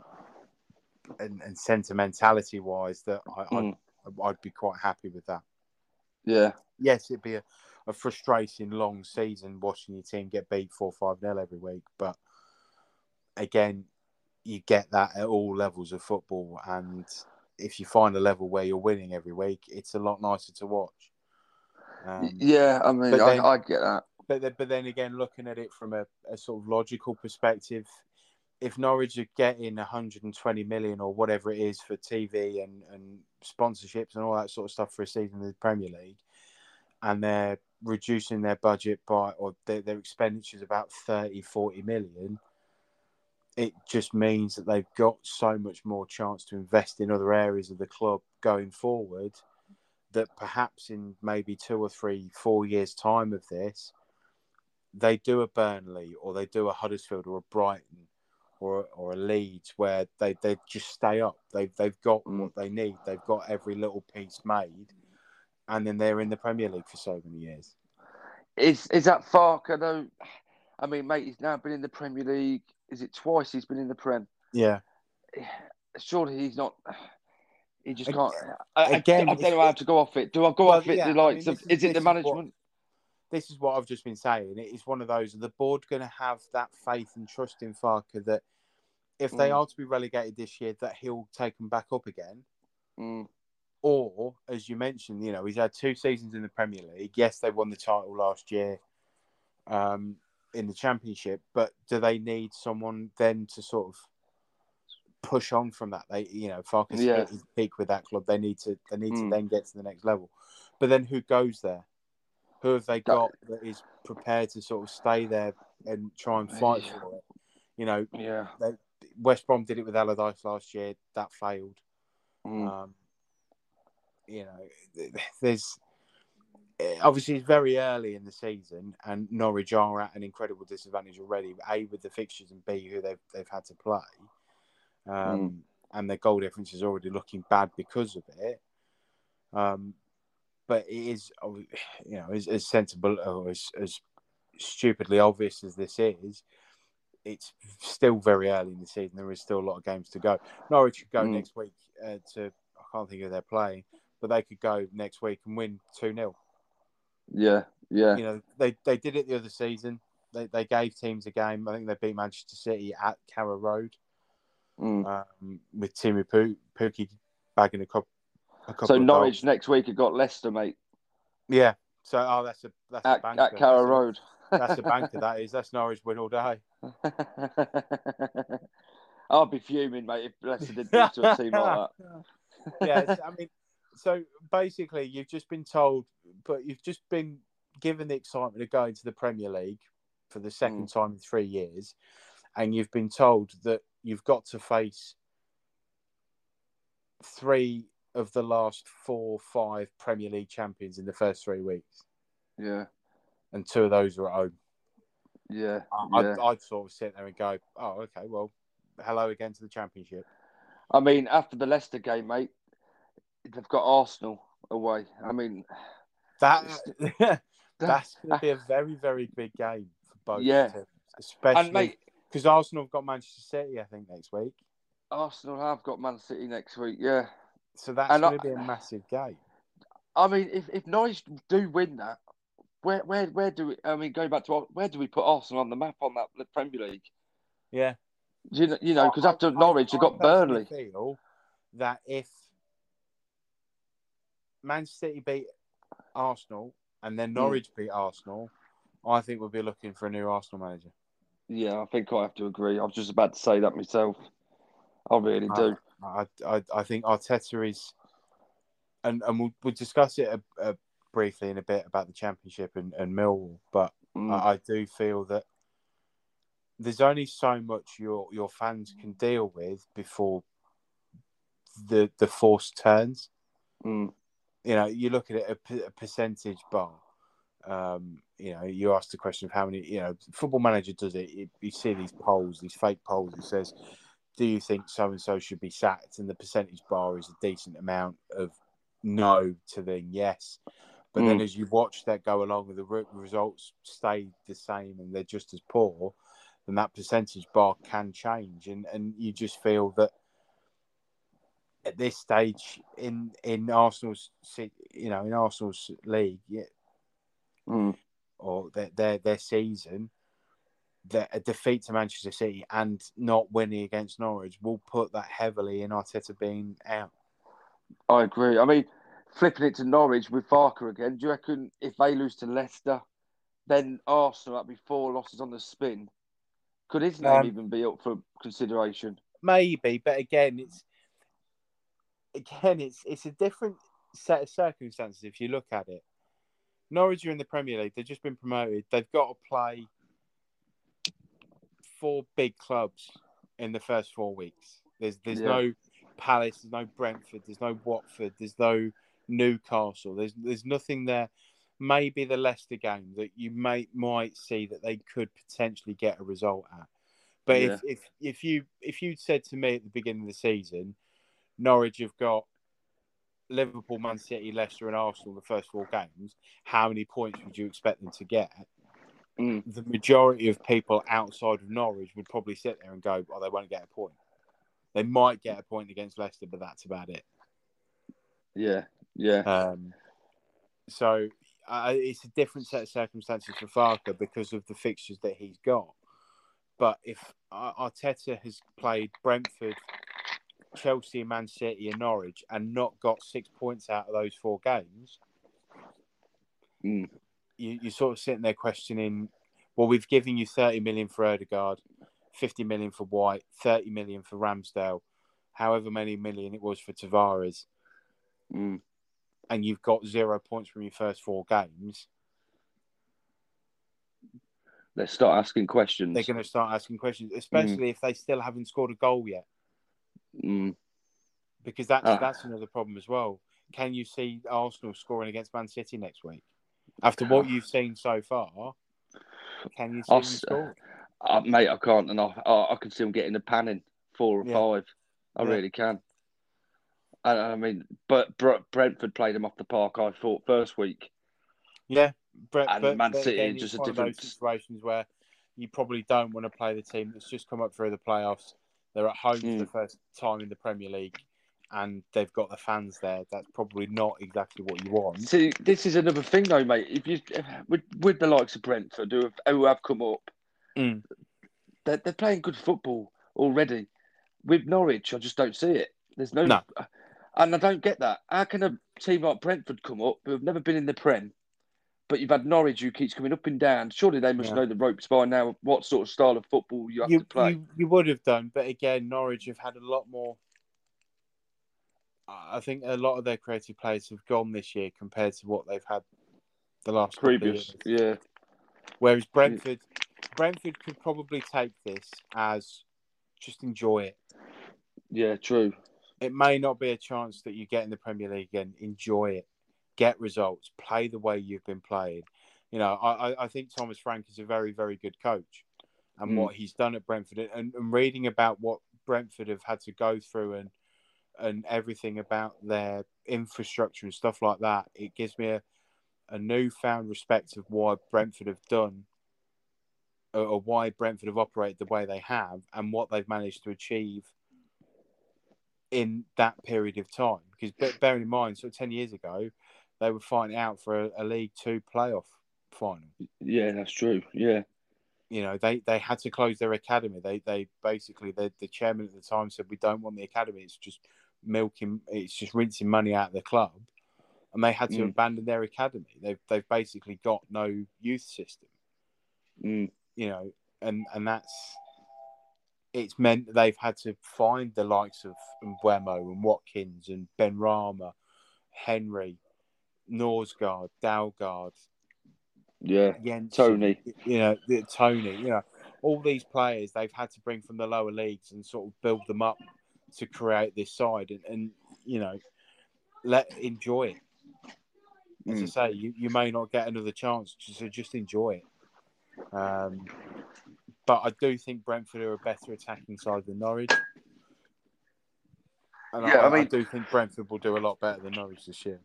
S1: and, and sentimentality wise that I,
S2: Mm.
S1: I'd, I'd be quite happy with that.
S2: Yeah,
S1: Yes, it'd be a, a frustrating long season watching your team get beat 4 5 0 every week. But again, you get that at all levels of football. And if you find a level where you're winning every week, it's a lot nicer to watch. Um,
S2: yeah. I mean, I,
S1: then-
S2: I get that.
S1: but then, but then again, looking at it from a, a sort of logical perspective, if Norwich are getting 120 million or whatever it is for TV and, and sponsorships and all that sort of stuff for a season in the Premier League, and they're reducing their budget by or their, their expenditures about 30, 40 million, it just means that they've got so much more chance to invest in other areas of the club going forward that perhaps in maybe two or three, four years' time of this, they do a Burnley or they do a Huddersfield or a Brighton or or a Leeds where they, they just stay up. They've they've got
S2: Mm.
S1: what they need. They've got every little piece made, and then they're in the Premier League for so many years.
S2: Is is that Farke though? I mean, mate, he's now been in the Premier League. Is it twice he's been in the Prem?
S1: Yeah,
S2: Surely he's not. He just can't. I, I-
S1: again,
S2: I, don't know how to go off it. Do I go
S1: Well,
S2: off it?
S1: yeah,
S2: the
S1: I mean,
S2: of, is,
S1: is-
S2: it the
S1: is what-
S2: management?
S1: this is what I've just been saying. It is one of those. Are the board going to have that faith and trust in Farke that if they
S2: Mm.
S1: are to be relegated this year, that he'll take them back up again?
S2: Mm,
S1: or as you mentioned, you know, he's had two seasons in the Premier League. Yes, they won the title last year um, in the Championship, but do they need someone then to sort of push on from that? They, you know, Farke's
S2: Yeah.
S1: hit his peak with that club. They need to, they need
S2: Mm.
S1: to then get to the next level. But then who goes there? Who have they got that is prepared to sort of stay there and try and fight
S2: Yeah.
S1: for it? You know,
S2: yeah.
S1: West Brom did it with Allardyce last year. That failed.
S2: Mm,
S1: Um, you know, there's obviously it's very early in the season, and Norwich are at an incredible disadvantage already. A with the fixtures, and B who they've they've had to play, um, and their goal difference is already looking bad because of it. Um, but it is, you know, as, as sensible or as, as stupidly obvious as this is, it's still very early in the season. There is still a lot of games to go. Norwich could go
S2: Mm.
S1: next week uh, to I can't think who they're playing, but they could go next week and win two 0
S2: yeah. Yeah.
S1: You know, they they did it the other season. They they gave teams a game. I think they beat Manchester City at Carrow Road
S2: Mm.
S1: um, with Teemu Pukki bagging a couple. A couple
S2: So Norwich
S1: goals.
S2: next week have got Leicester, mate,
S1: yeah. So oh, that's a that's a
S2: at,
S1: banker.
S2: at Carrow
S1: That's a-
S2: Road.
S1: That's a banker. That is. That's Norwich win all day.
S2: I'll be fuming, mate, if Leicester did this to a team like that.
S1: yeah, I mean, so basically, you've just been told, but you've just been given the excitement of going to the Premier League for the second
S2: Mm.
S1: time in three years, and you've been told that you've got to face three of the last four, five Premier League champions in the first three weeks,
S2: Yeah,
S1: and two of those were at home.
S2: yeah,
S1: I-
S2: yeah.
S1: I'd, I'd sort of sit there and go, "Oh, okay, well, hello again to the Championship."
S2: I mean, after the Leicester game, mate, they've got Arsenal away. I mean,
S1: That
S2: that-
S1: that's going to be a very, very big game for both
S2: Yeah.
S1: teams, especially because Arsenal have got Manchester City, I think, next week.
S2: Arsenal have got Man City next week. Yeah,
S1: So that's
S2: And
S1: going
S2: I-
S1: to be a massive game.
S2: I mean, if if Norwich do win that, where where where do we? I mean, going back to where do we put Arsenal on the map on that the Premier League?
S1: Yeah,
S2: You know, you know, because after
S1: I-
S2: Norwich, you've got
S1: personally
S2: Burnley.
S1: Feel that if Manchester City beat Arsenal and then Norwich beat Arsenal, I think we'll be looking for a new Arsenal manager.
S2: Yeah, I think I have to agree. I was just about to say that myself. I really do.
S1: I, I, I think Arteta is, and and we'll, we'll discuss it a, a, briefly in a bit about the Championship and, and Millwall, but
S2: Mm.
S1: I, I do feel that there's only so much your your fans can deal with before the the force turns.
S2: Mm.
S1: You know, you look at it a, p- a percentage bar. Um, you know, you ask the question of how many. You know, Football Manager does it. You, you see these polls, these fake polls. It says, "Do you think so and so should be sacked?" And the percentage bar is a decent amount of no to then yes. But then,
S2: Mm.
S1: as you watch that go along, the re- results stay the same, and they're just as poor, then that percentage bar can change, and and you just feel that at this stage in in Arsenal's you know in Arsenal's league, yeah,
S2: Mm.
S1: or their their, their season, that a defeat to Manchester City and not winning against Norwich will put that heavily in Arteta being out.
S2: I agree. I mean, flipping it to Norwich with Farke again, do you reckon if they lose to Leicester, then Arsenal, that'd be four losses on the spin? Could his name
S1: Um,
S2: even be up for consideration?
S1: Maybe, but again, it's again it's it's a different set of circumstances if you look at it. Norwich are in the Premier League; they've just been promoted. They've got to play four big clubs in the first four weeks. There's there's
S2: Yeah.
S1: no Palace, there's no Brentford, there's no Watford, there's no Newcastle. There's there's nothing there. Maybe the Leicester game that you may might see that they could potentially get a result at. But if, if if you if you'd said to me at the beginning of the season, Norwich have got Liverpool, Man City, Leicester, and Arsenal the first four games, how many points would you expect them to get?
S2: Mm.
S1: The majority of people outside of Norwich would probably sit there and go, "Oh, they won't get a point." They might get a point against Leicester, but that's about it.
S2: Yeah, yeah.
S1: Um, so uh, it's a different set of circumstances for Farke because of the fixtures that he's got. But if Arteta has played Brentford, Chelsea, Man City, and Norwich and not got six points out of those four games,
S2: Mm.
S1: you, you're sort of sitting there questioning, well, we've given you 30 million for Ødegaard, 50 million for White, 30 million for Ramsdale, however many million it was for Tavares
S2: Mm.
S1: and you've got zero points from your first four games,
S2: Let's start asking questions.
S1: they're going to start asking questions, especially if they still haven't scored a goal yet,
S2: Mm.
S1: because that's
S2: Ah.
S1: that's another problem as well. Can you see Arsenal scoring against Man City next week? After what you've seen so far, can you see
S2: I'll
S1: them
S2: s-
S1: score?
S2: Uh, mate, I can't, and I, I, I can see them getting a panning four or
S1: Yeah.
S2: five. I
S1: Yeah.
S2: really can. I, I mean, but Br- Brentford played them off the park. I thought first week.
S1: Yeah,
S2: And Man City
S1: again,
S2: just a
S1: one of those
S2: different-
S1: situations where you probably don't want to play the team that's just come up through the playoffs. They're at home for the
S2: Mm.
S1: first time in the Premier League, and they've got the fans there. That's probably not exactly what you want.
S2: See, this is another thing, though, mate. If you with with the likes of Brentford who have, who have come up,
S1: Mm.
S2: they're, they're playing good football already. With Norwich, I just don't see it. There's no,
S1: No.
S2: and I don't get that. How can a team like Brentford come up who have never been in the Prem, but you've had Norwich who keeps coming up and down? Surely they must
S1: Yeah.
S2: know the ropes by now. What sort of style of football you have
S1: You,
S2: to play?
S1: you you would have done, but again, Norwich have had a lot more. I think a lot of their creative players have gone this year compared to what they've had the last
S2: Previous, yeah,
S1: Whereas Brentford, Brentford could probably take this as just enjoy it.
S2: yeah, true.
S1: it may not be a chance that you get in the Premier League again. Enjoy it, get results, play the way you've been playing. You know, I, I think Thomas Frank is a very, very good coach, and
S2: Mm.
S1: what he's done at Brentford, and, and reading about what Brentford have had to go through, and and everything about their infrastructure and stuff like that, it gives me a, a newfound respect of what Brentford have done, or, or why Brentford have operated the way they have, and what they've managed to achieve in that period of time. Because bearing in mind, sort of ten years ago, they were fighting out for a, a League Two playoff final.
S2: Yeah, that's true. Yeah.
S1: You know, they, they had to close their academy. They they basically the the chairman at the time said we don't want the academy. It's just milking. It's just rinsing money out of the club, and they had to
S2: Mm.
S1: abandon their academy. They've they've basically got no youth system.
S2: Mm.
S1: You know, and and that's it's meant that they've had to find the likes of Mbeumo and Watkins and Benrahma, Henry, Nørgaard, Dalsgaard,
S2: Yeah.
S1: Jensen,
S2: Toney.
S1: you know, Toney, you know, all these players they've had to bring from the lower leagues and sort of build them up to create this side, and, and you know, let enjoy it. As I
S2: Mm.
S1: say, you, you may not get another chance, so just enjoy it. Um, but I do think Brentford are a better attacking side than Norwich. And
S2: Yeah,
S1: I,
S2: I mean-
S1: I do think Brentford will do a lot better than Norwich this year.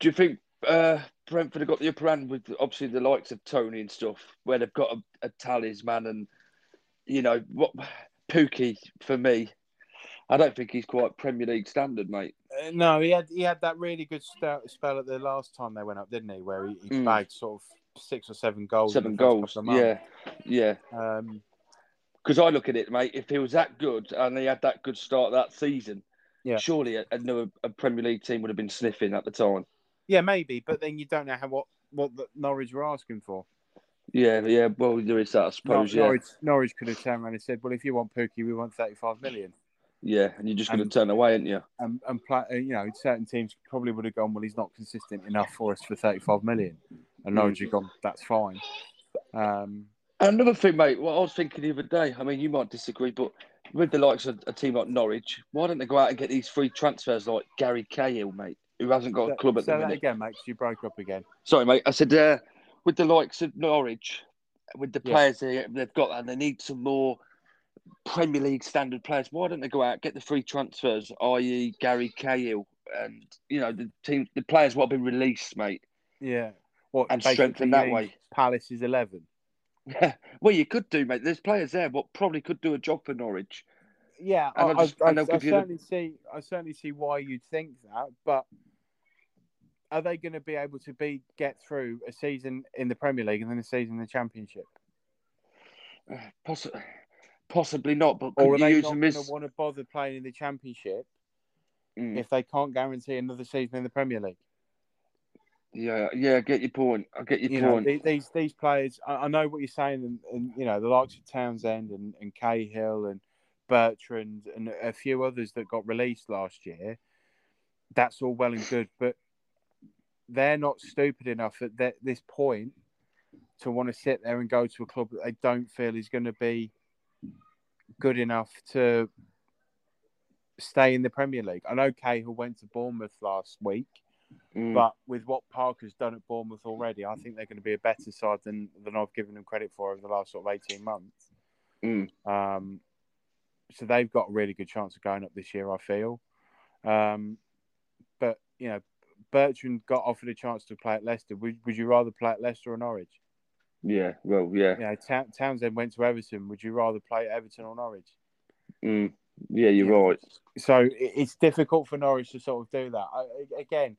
S2: Do you think uh, Brentford have got the upper hand with obviously the likes of Toney and stuff, where they've got a, a talisman and you know what Pukki for me? I don't think he's quite Premier League standard, mate.
S1: Uh, no, he had he had that really good spell at the last time they went up, didn't he? Where he, he
S2: Mm.
S1: bagged sort of six or seven goals.
S2: Seven goals, yeah, yeah.
S1: Um,
S2: Because I look at it, mate. If he was that good and he had that good start that season,
S1: Yeah.
S2: surely a, another a Premier League team would have been sniffing at the time.
S1: Yeah, maybe, but then you don't know how what what Norwich were asking for.
S2: Yeah, yeah. Well, there is that, I
S1: Nor-
S2: suppose. yeah,
S1: Norwich, Norwich could have turned around and said, "Well, if you want Pukki, we want thirty-five million.
S2: yeah. And you're just going to turn away, aren't you?
S1: And and play, uh, you know, certain teams probably would have gone, "Well, he's not consistent enough for us for thirty-five million. and Norwich have gone, "That's fine." Um,
S2: Another thing, mate. What I was thinking the other day. I mean, you might disagree, but with the likes of a team like Norwich, why don't they go out and get these free transfers like Gary Cahill, mate, who hasn't got a club at
S1: say
S2: the
S1: that again, mate, 'cause you broke up again.
S2: Sorry, mate. I said uh, with the likes of Norwich, with the
S1: Yeah.
S2: players they, they've got, and they need some more Premier League standard players. Why don't they go out get the free transfers, i.e., Gary Cahill, and you know the team, the players what have been released, mate.
S1: Yeah, what
S2: And
S1: basically
S2: strengthen that way.
S1: need Palace's eleven.
S2: well, you could do, mate. There's players there what probably could do a job for Norwich.
S1: Yeah, I, I, I, I certainly see. I certainly see why you'd think that, but are they going to be able to be get through a season in the Premier League and then a season in the Championship,
S2: Poss- possibly not, but
S1: or are they not
S2: them
S1: going to want to bother playing in the Championship
S2: Mm,
S1: if they can't guarantee another season in the Premier League?
S2: yeah, yeah. I get your point. I get your
S1: you
S2: point.
S1: the- these these players. I, I know what you're saying, and, and you know the likes of Townsend and, and Cahill and Bertrand and a few others that got released last year. That's all well and good, but they're not stupid enough at that, this point to want to sit there and go to a club that they don't feel is going to be good enough to stay in the Premier League. I know Cahill went to Bournemouth last week.
S2: Mm,
S1: But with what Parker's done at Bournemouth already, I think they're going to be a better side than than I've given them credit for over the last sort of eighteen months.
S2: mm,
S1: Um, so they've got a really good chance of going up this year, I feel. Um, but you know, Bertrand got offered a chance to play at Leicester. Would, would you rather play at Leicester or Norwich?
S2: yeah. Well, yeah.
S1: You know, Ta- Townsend went to Everton. Would you rather play at Everton or Norwich?
S2: Mm, yeah. You're
S1: Yeah.
S2: right.
S1: So it's difficult for Norwich to sort of do that. I, again,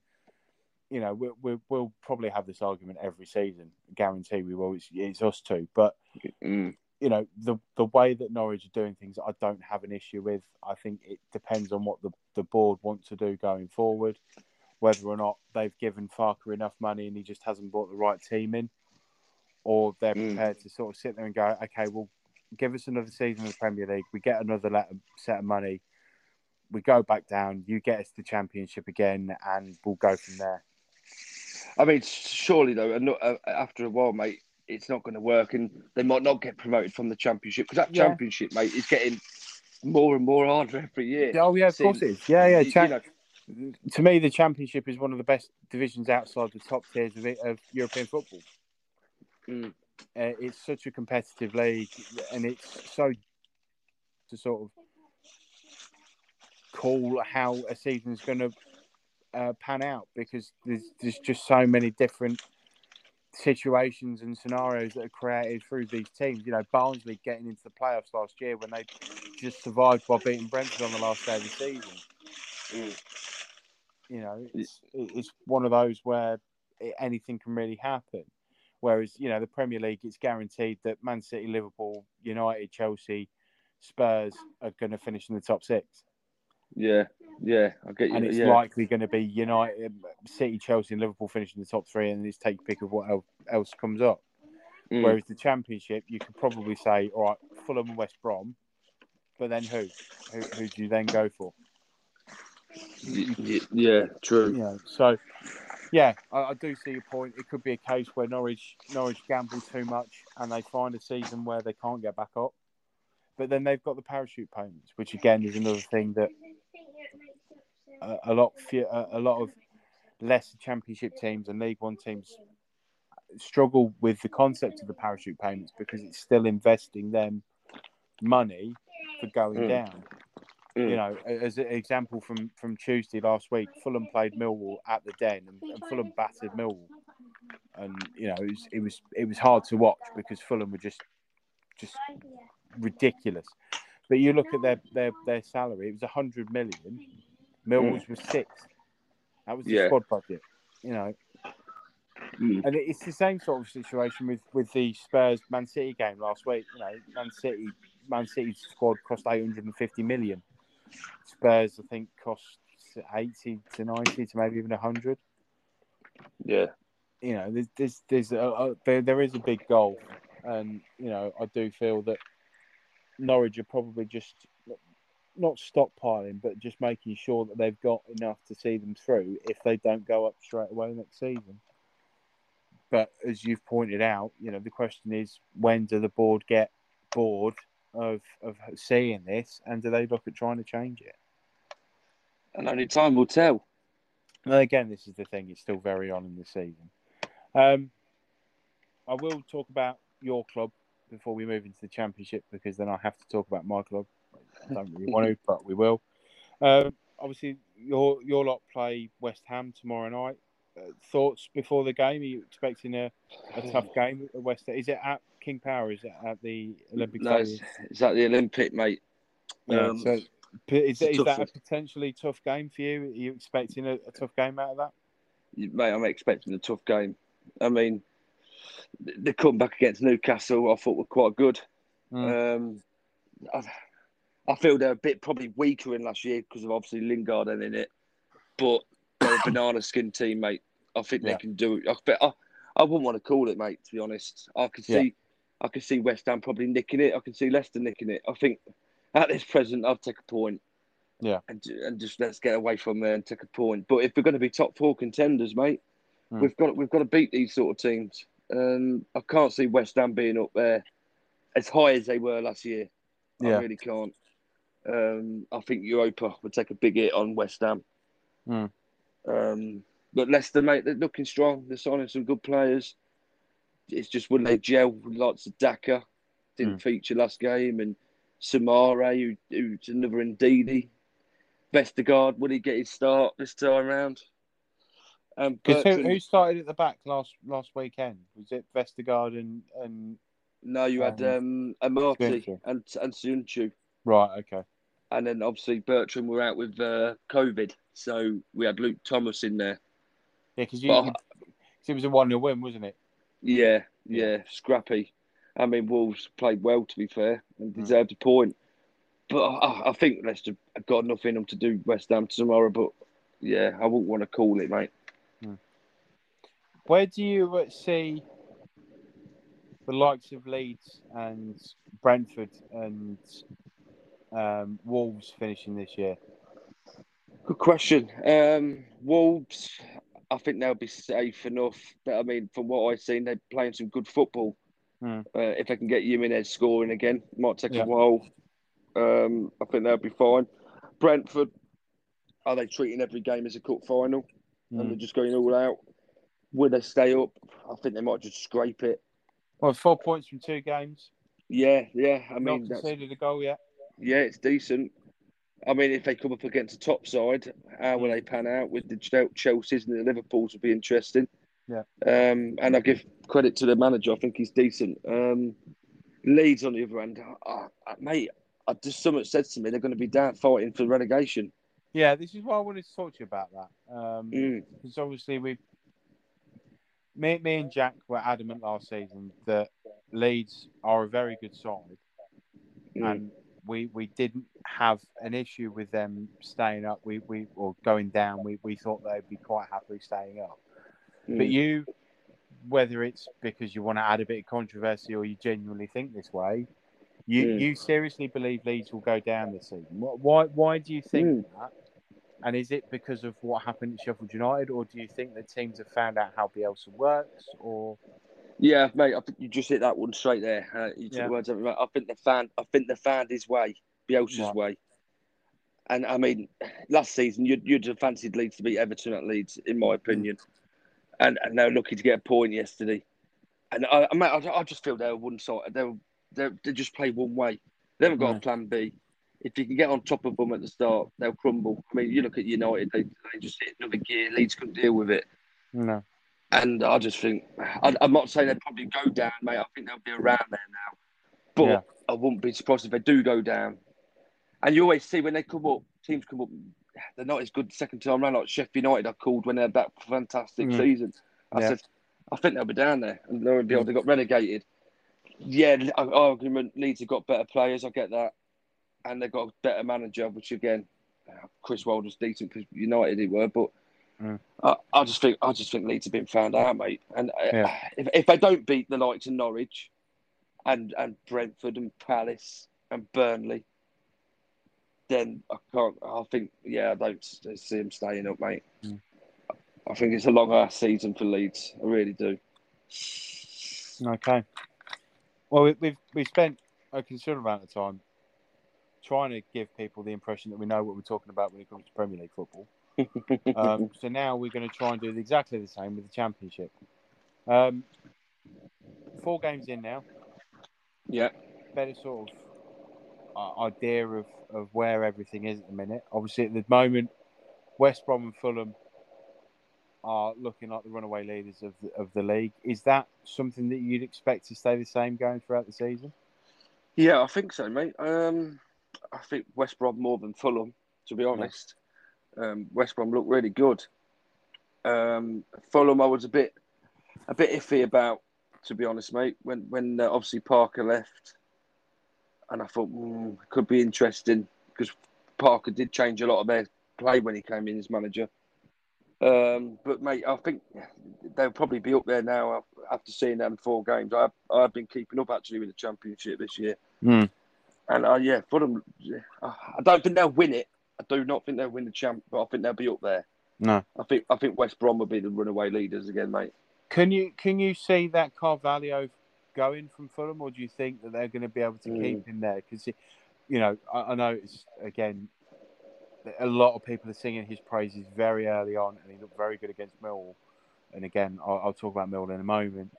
S1: you know, we, we, we'll probably have this argument every season. Guarantee we will. It's, it's us two. But
S2: Mm,
S1: you know, the the way that Norwich are doing things, I don't have an issue with. I think it depends on what the, the board want to do going forward, whether or not they've given Farke enough money and he just hasn't brought the right team in, or they're
S2: Mm.
S1: prepared to sort of sit there and go, okay, well, give us another season in the Premier League. We get another set of money. We go back down. You get us the Championship again, and we'll go from there.
S2: I mean, surely though, after a while, mate, it's not going to work, and they might not get promoted from the championship because that
S1: Yeah.
S2: championship, mate, is getting more and more harder every year.
S1: Oh yeah, of course it is. Yeah, yeah. Cha-
S2: you know,
S1: to me, the championship is one of the best divisions outside the top tiers of, it, of European football.
S2: Mm.
S1: Uh, it's such a competitive league, and it's so to sort of call how a season's going to uh, pan out because there's there's just so many different situations and scenarios that are created through these teams. You know, Barnsley getting into the playoffs last year when they just survived by beating Brentford on the last day of the season.
S2: Mm.
S1: You know, it's it's one of those where anything can really happen. Whereas you know the Premier League, it's guaranteed that Man City, Liverpool, United, Chelsea, Spurs are going to finish in the top six,
S2: yeah, yeah, I get you.
S1: and it's
S2: yeah.
S1: likely going to be United, City, Chelsea, and Liverpool finishing the top three, and just take pick of what else comes up.
S2: Mm.
S1: Whereas the Championship, you could probably say, all right, Fulham and West Brom, but then who? Who, who do you then go for?
S2: Yeah, true.
S1: you know, so yeah, I, I do see your point. It could be a case where Norwich Norwich gamble too much and they find a season where they can't get back up. But then they've got the parachute payments, which again is another thing that a, a lot few, a, a lot of lesser championship teams and League One teams struggle with the concept of the parachute payments because it's still investing them money for going
S2: Mm.
S1: down
S2: Mm.
S1: you know, as an example from from Tuesday last week, Fulham played Millwall at the Den, and, and Fulham battered Millwall, and you know it was it was it was hard to watch because Fulham were just just ridiculous. But you look at their their their salary; it was a hundred million. Millwall's was six. That was the
S2: Yeah.
S1: squad budget, you know.
S2: Mm.
S1: And it's the same sort of situation with with the Spurs Man City game last week. You know, Man City Man City's squad cost eight hundred and fifty million. Spurs, I think, cost eighty to ninety to maybe even hundred.
S2: Yeah,
S1: You know, there's there's, there's a, a, there, there is a big goal, and you know, I do feel that Norwich are probably just not stockpiling, but just making sure that they've got enough to see them through if they don't go up straight away next season. But as you've pointed out, you know, the question is when do the board get bored of of seeing this, and do they look at trying to change it?
S2: and only time will tell.
S1: And again, this is the thing; it's still very on in the season. Um, I will talk about your club before we move into the championship because then I have to talk about my club. I don't really want to, but we will. Um, obviously, your your lot play West Ham tomorrow night. Uh, thoughts before the game? Are you expecting a, a tough game at West? Is it at King Power? Is it at the Olympic
S2: No, it's, it's at the Olympic, mate.
S1: Yeah,
S2: Um,
S1: so is, is that a potentially tough game for you? Are you expecting a, a tough game out of that?
S2: mate, I'm expecting a tough game. I mean, the comeback against Newcastle, I thought were quite good. Um, I, I feel they're a bit probably weaker in last year because of obviously Lingard and in it, but they're a banana skin team, mate. I think
S1: Yeah.
S2: they can do it. I, bet- I, I wouldn't want to call it, mate. To be honest, I could
S1: Yeah.
S2: see, I could see West Ham probably nicking it. I can see Leicester nicking it. I think at this present, I'd take a point.
S1: Yeah.
S2: and and just let's get away from there and take a point. But if we're going to be top four contenders, mate,
S1: Hmm.
S2: we've got we've got to beat these sort of teams. Um, I can't see West Ham being up there as high as they were last year.
S1: Yeah.
S2: I really can't. Um, I think Europa would take a big hit on West Ham.
S1: Hmm.
S2: Um, but Leicester, mate, they're looking strong. They're signing some good players. It's just when they gel with lots of Daka, didn't
S1: Hmm.
S2: feature last game, and Soumaré, who, who's another Ndidi. Vestergaard, will he get his start this time round? Um,
S1: Because who, who started at the back last last weekend? Was it Vestergaard and, and
S2: no, you had um, Amartey
S1: Söyüncü.
S2: and and Söyüncü.
S1: right? Okay,
S2: And then obviously Bertrand were out with uh, COVID, so we had Luke Thomas in there.
S1: yeah, because you,
S2: But-
S1: you- 'cause it was a one 0 win, wasn't it?
S2: Yeah, yeah, scrappy. I mean, Wolves played well to be fair and
S1: Hmm.
S2: deserved a point, but I, I think Leicester have got enough in them to do West Ham tomorrow. But yeah, I wouldn't want to call it, mate.
S1: Where do you uh, see the likes of Leeds and Brentford and um, Wolves finishing this year?
S2: Good question. Um, Wolves, I think they'll be safe enough. But I mean, from what I've seen, they're playing some good football.
S1: Hmm.
S2: Uh, if they can get Jimenez scoring again, might take
S1: Yeah.
S2: a while. Um, I think they'll be fine. Brentford, are they treating every game as a cup final and
S1: Mm.
S2: they're just going all out? Will they stay up? I think they might just scrape it.
S1: Well, four points from two games.
S2: Yeah, yeah. I
S1: Not
S2: mean, that's,
S1: conceded a goal yet.
S2: Yeah, it's decent. I mean, if they come up against a top side, how will they pan out with the Chelsea's and the Liverpool's will be interesting.
S1: Yeah.
S2: Um, and I give credit to the manager. I think he's decent. Um, Leeds, on the other hand, uh, uh, mate, I just someone said to me they're going to be down fighting for relegation.
S1: Yeah, this is why I wanted to talk to you about that. Um,
S2: Mm.
S1: because obviously we, me, me and Jack were adamant last season that Leeds are a very good side,
S2: Mm.
S1: and we we didn't have an issue with them staying up. We we or going down. We we thought they'd be quite happily staying up. But
S2: Mm.
S1: you, whether it's because you want to add a bit of controversy or you genuinely think this way, you
S2: Mm.
S1: you seriously believe Leeds will go down this season. Why why do you think
S2: Mm.
S1: that? And is it because of what happened at Sheffield United, or do you think the teams have found out how Bielsa works? Or
S2: Yeah, mate, I think you just hit that one straight there. Uh, you took
S1: Yeah.
S2: the words out. I think they found, I think they found his way, Bielsa's
S1: Right.
S2: way. And I mean, last season you'd, you'd have fancied Leeds to beat Everton at Leeds, in my opinion. And and they're lucky to get a point yesterday. And I, I, mate, I, I just feel they're one side. They they they just play one way. They haven't got
S1: No.
S2: a plan B. If you can get on top of them at the start, they'll crumble. I mean, you look at United; they, they just hit another gear. Leeds couldn't deal with it.
S1: no?
S2: And I just think, I, I'm not saying they'd probably go down, mate. I think they'll be around there now. But
S1: Yeah.
S2: I wouldn't be surprised if they do go down. And you always see when they come up, teams come up, they're not as good second time round. Like Sheffield United, I called when they had that fantastic
S1: Mm.
S2: season. I
S1: Yeah.
S2: said, I think they'll be down there. And lo and mm. behold, they got relegated. Yeah, ar- uh, argument Leeds have got better players. I get that. And they've got a better manager, which again, uh, Chris Wilder's decent for United, he were, but
S1: Mm.
S2: I, I just think I just think Leeds have been found out, mate. And uh,
S1: Yeah.
S2: if, if they don't beat the likes of Norwich and and Brentford and Palace and Burnley, then I can't. I think yeah, I don't see them staying up, mate.
S1: Mm.
S2: I think it's a long ass season for Leeds. I really do.
S1: Okay. Well, we, we've we've spent a considerable amount of time trying to give people the impression that we know what we're talking about when it comes to Premier League football. Um, so now we're going to try and do exactly the same with the Championship. Um, four games in now,
S2: yeah,
S1: better sort of uh, idea of, of where everything is at the minute. Obviously, at the moment, West Brom and Fulham are looking like the runaway leaders of the, of the league. Is that something that you'd expect to stay the same going throughout the season?
S2: yeah, I think so, mate. Um, I think West Brom more than Fulham, to be honest. Um, West Brom looked really good. Um, Fulham, I was a bit a bit iffy about, to be honest, mate. When when uh, obviously Parker left, and I thought mm, could be interesting because Parker did change a lot of their play when he came in as manager. Um, but mate, I think they'll probably be up there now after seeing them four games. I've I've been keeping up actually with the championship this year,
S1: Mm.
S2: and uh, yeah, Fulham. I don't think they'll win it. I do not think they'll win the champ, but I think they'll be up there.
S1: No.
S2: I think I think West Brom will be the runaway leaders again, mate.
S1: Can you can you see that Carvalho going from Fulham, or do you think that they're going to be able to
S2: Mm.
S1: keep him there? Because you know, I, I know it's again a lot of people are singing his praises very early on, and he looked very good against Millwall. And again, I'll, I'll talk about Millwall in a moment.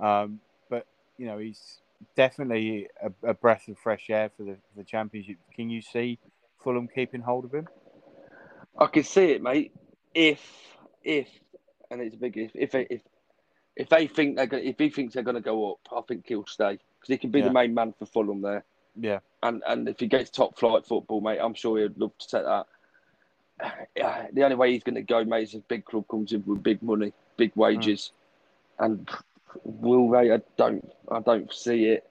S1: Um, but you know, he's definitely a, a breath of fresh air for the for the championship. Can you see Fulham keeping hold of him?
S2: I can see it, mate. If if and it's a big if if if, if they think they're going, if he thinks they're going to go up, I think he'll stay because he can be
S1: Yeah.
S2: the main man for Fulham there.
S1: Yeah,
S2: And and if he gets top flight football, mate, I'm sure he'd love to take that. Yeah, the only way he's going to go, mate, is if big club comes in with big money, big mm. wages, and will they? I don't, I don't see it.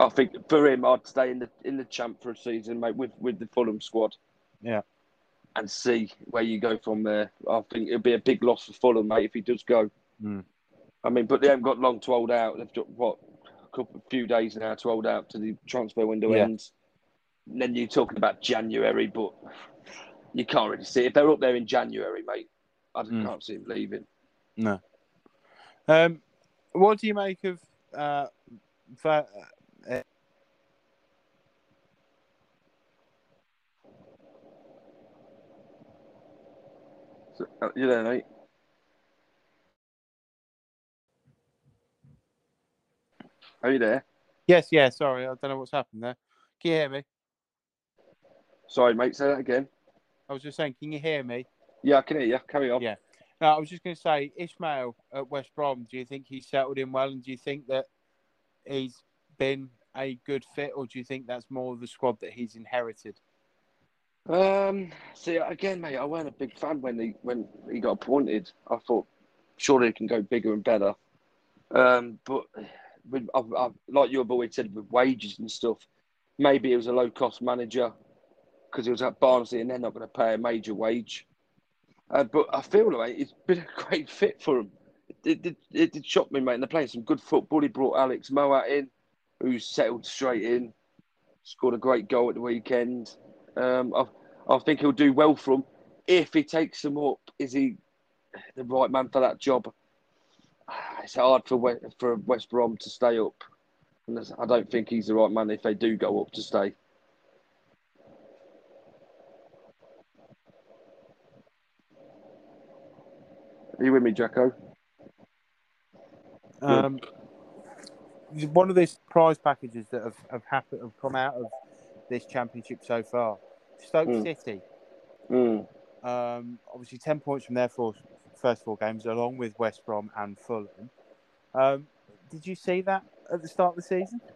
S2: I think for him, I'd stay in the in the champ for a season, mate, with with the Fulham squad.
S1: Yeah.
S2: and see where you go from there. I think it'd be a big loss for Fulham, mate, if he does go.
S1: Mm.
S2: I mean, but they haven't got long to hold out. They've got what a couple, few days now to hold out to the transfer window
S1: Yeah.
S2: ends. And then you're talking about January, but you can't really see it. if they're up there in January, mate. I just
S1: Mm.
S2: can't see him leaving.
S1: No. Um, what do you make of uh,
S2: So, you there, mate? Are you there?
S1: Yes, yeah. Sorry, I don't know what's happened there. Can you hear me?
S2: Sorry, mate. Say that again.
S1: I was just saying, can you hear me?
S2: Yeah, I can hear you. Carry on.
S1: Yeah. No, I was just going to say, Ismaël at West Brom. Do you think he's settled in well, and do you think that he's been a good fit, or do you think that's more of the squad that he's inherited?
S2: Um. See, again, mate, I weren't a big fan when he when he got appointed. I thought surely he can go bigger and better. Um. But with, I've, I've, like you've always said with wages and stuff, maybe it was a low cost manager because he was at Barnsley and they're not going to pay a major wage. Uh, but I feel like it's been a great fit for him. It, it, it did shock me, mate. And they're playing some good football. He brought Alex Mowatt in, who's settled straight in, scored a great goal at the weekend. Um, I, I think he'll do well for him. If he takes them up, is he the right man for that job? It's hard for for West Brom to stay up. And I don't think he's the right man if they do go up to stay. Are you with me, Jacko?
S1: Um, one of these prize packages that have, have happened have come out of this championship so far. Stoke
S2: Mm.
S1: City,
S2: Mm.
S1: um, obviously ten points from their four, first four games, along with West Brom and Fulham. Um, did you see that at the start of the season?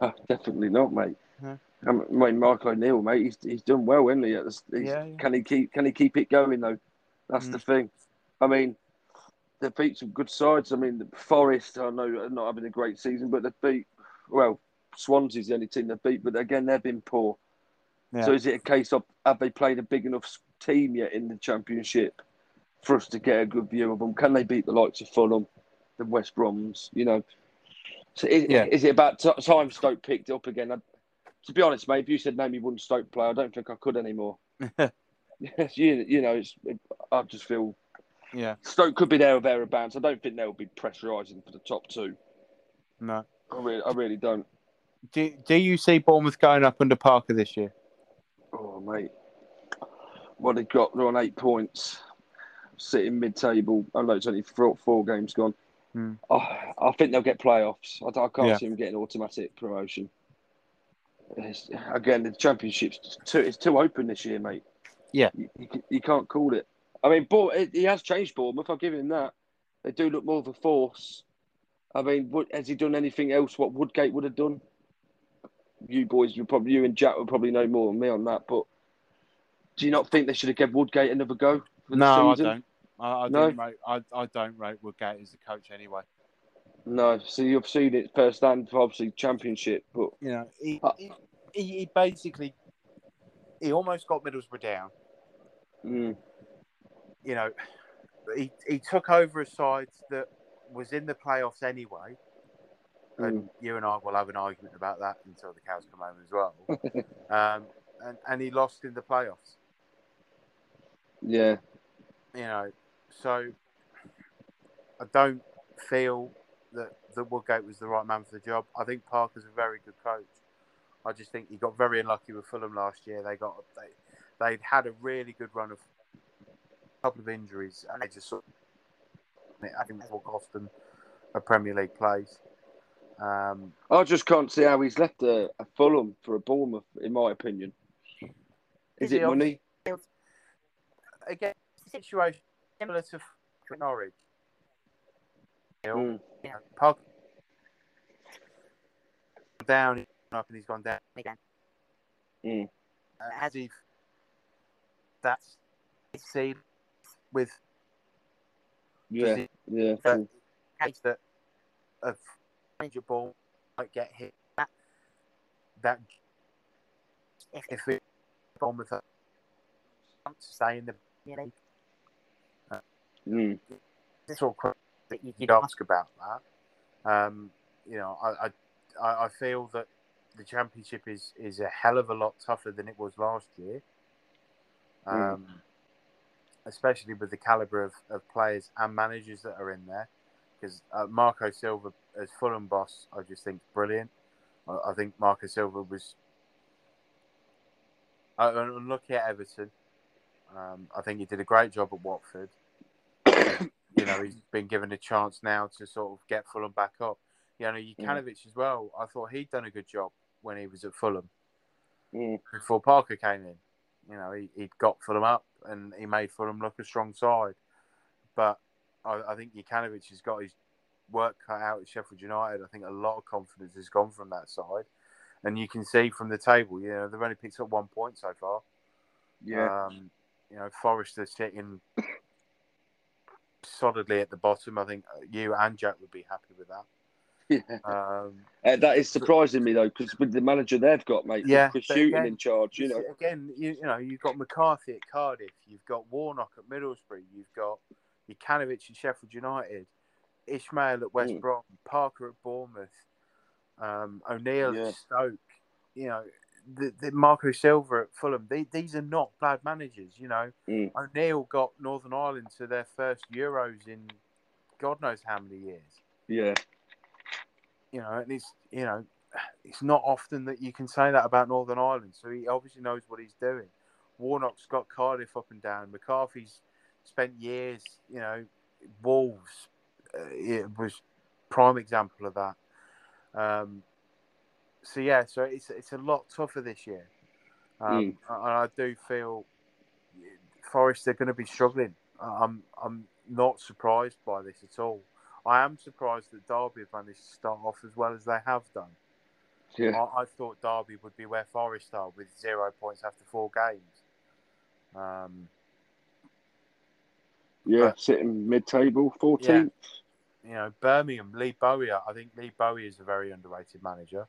S2: No, definitely not, mate.
S1: No.
S2: I mean, Michael O'Neill, mate, he's, he's done well, isn't he? He's-
S1: Yeah, yeah.
S2: Can he keep Can he keep it going though? That's
S1: Mm.
S2: the thing. I mean, they beat some good sides. I mean, the Forest, I know, are not having a great season, but they beat well. Swansea's the only team they beat, but again, they've been poor.
S1: Yeah.
S2: So is it a case of have they played a big enough team yet in the championship for us to get a good view of them? Can they beat the likes of Fulham, the West Broms? You know, so is,
S1: Yeah.
S2: is it about t- time Stoke picked it up again? I, to be honest, mate, if you said name me one Stoke player, I don't think I could anymore. Yes, you, you know, it's, it, I just feel
S1: yeah,
S2: Stoke could be there or thereabouts. I don't think they'll be pressurising for the top two.
S1: no.
S2: I really, I really don't.
S1: Do, do you see Bournemouth going up under Parker this year?
S2: Oh, mate. What they've got? They're on eight points, sitting mid-table. I know it's only four, four games gone.
S1: Hmm.
S2: I, I think they'll get playoffs. I, I can't
S1: Yeah.
S2: see them getting automatic promotion. It's, again, the championship's too it's too open this year, mate.
S1: Yeah.
S2: you, you, you can't call it. I mean, Bour- he has changed Bournemouth. I'll give him that. They do look more of a force. I mean, what, has he done anything else? What Woodgate would have done? You boys, you probably you and Jack would probably know more than me on that. But do you not think they should have given Woodgate another go for the
S1: No, I don't. I, I
S2: No?
S1: don't rate. I, I don't rate Woodgate as the coach anyway.
S2: No, so you've seen it firsthand, for obviously championship, but
S1: You know, he,
S2: Uh,
S1: he, he he basically he almost got Middlesbrough down.
S2: mm,
S1: You know, he he took over a side that was in the playoffs anyway. And
S2: mm,
S1: you and I will have an argument about that until the cows come home as well. um, and, and he lost in the playoffs.
S2: yeah,
S1: you know, so I don't feel that that Woodgate was the right man for the job. I think Parker's a very good coach. I just think he got very unlucky with Fulham last year. They got they they'd had a really good run of a couple of injuries, and they just sort. Of, I think will cost them a Premier League place. Um,
S2: I just can't see how he's left a, a Fulham for a Bournemouth, in my opinion. Is
S1: Is
S2: it
S1: he
S2: money?
S1: again, situation similar to Norwich. You know,
S2: Mm,
S1: you know, Parker down, up, and he's gone down again.
S2: mm,
S1: Uh, has he? That's see with
S2: yeah,
S1: he-
S2: yeah,
S1: that
S2: mm,
S1: case that a injured ball might get hit. That that if if it on with a stay in the league,
S2: mm.
S1: this sort of question that you- you'd ask about that. Um, you know, I, I I I feel that the championship is is a hell of a lot tougher than it was last year. Um, especially with the caliber of, of players and managers that are in there. Because uh, Marco Silva as Fulham boss, I just think brilliant. I, I think Marco Silva was uh, unlucky at Everton. Um, I think he did a great job at Watford. you know, he's been given a chance now to sort of get Fulham back up. You know, Jokanovic as well. I thought he'd done a good job when he was at Fulham
S2: Mm.
S1: before Parker came in. You know, he, he'd got Fulham up and he made Fulham look a strong side. But I, I think Jokanovic has got his work cut out at Sheffield United. I think a lot of confidence has gone from that side. And you can see from the table, you know, they've only picked up one point so far.
S2: Yeah.
S1: Um, you know, Forest are sitting solidly at the bottom. I think you and Jack would be happy with that.
S2: yeah.
S1: Um,
S2: Uh, that is surprising me though, because with the manager they've got, mate,
S1: Yeah,
S2: Chris
S1: Hughton
S2: in charge, you know.
S1: again, you, you know, you've got McCarthy at Cardiff, you've got Warnock at Middlesbrough, you've got Jokanovic at Sheffield United, Ismaël at West
S2: Mm.
S1: Brom, Parker at Bournemouth, um, O'Neill
S2: Yeah.
S1: at Stoke. You know, the, the Marco Silva at Fulham. They, these are not bad managers. You know,
S2: Mm.
S1: O'Neill got Northern Ireland to their first Euros in God knows how many years.
S2: Yeah.
S1: You know, and it's you know, it's not often that you can say that about Northern Ireland. So he obviously knows what he's doing. Warnock's got Cardiff up and down. McCarthy's spent years, you know, Wolves. Uh, it was prime example of that. Um, so yeah, so it's it's a lot tougher this year, um, and I do feel Forest are going to be struggling. I'm I'm not surprised by this at all. I am surprised that Derby have managed to start off as well as they have done.
S2: Yeah.
S1: I, I thought Derby would be where Forest are with zero points after four games. Um,
S2: Yeah.
S1: But-
S2: Sitting mid table, 14th.
S1: you know, Birmingham, Lee Bowyer. I think Lee Bowyer is a very underrated manager.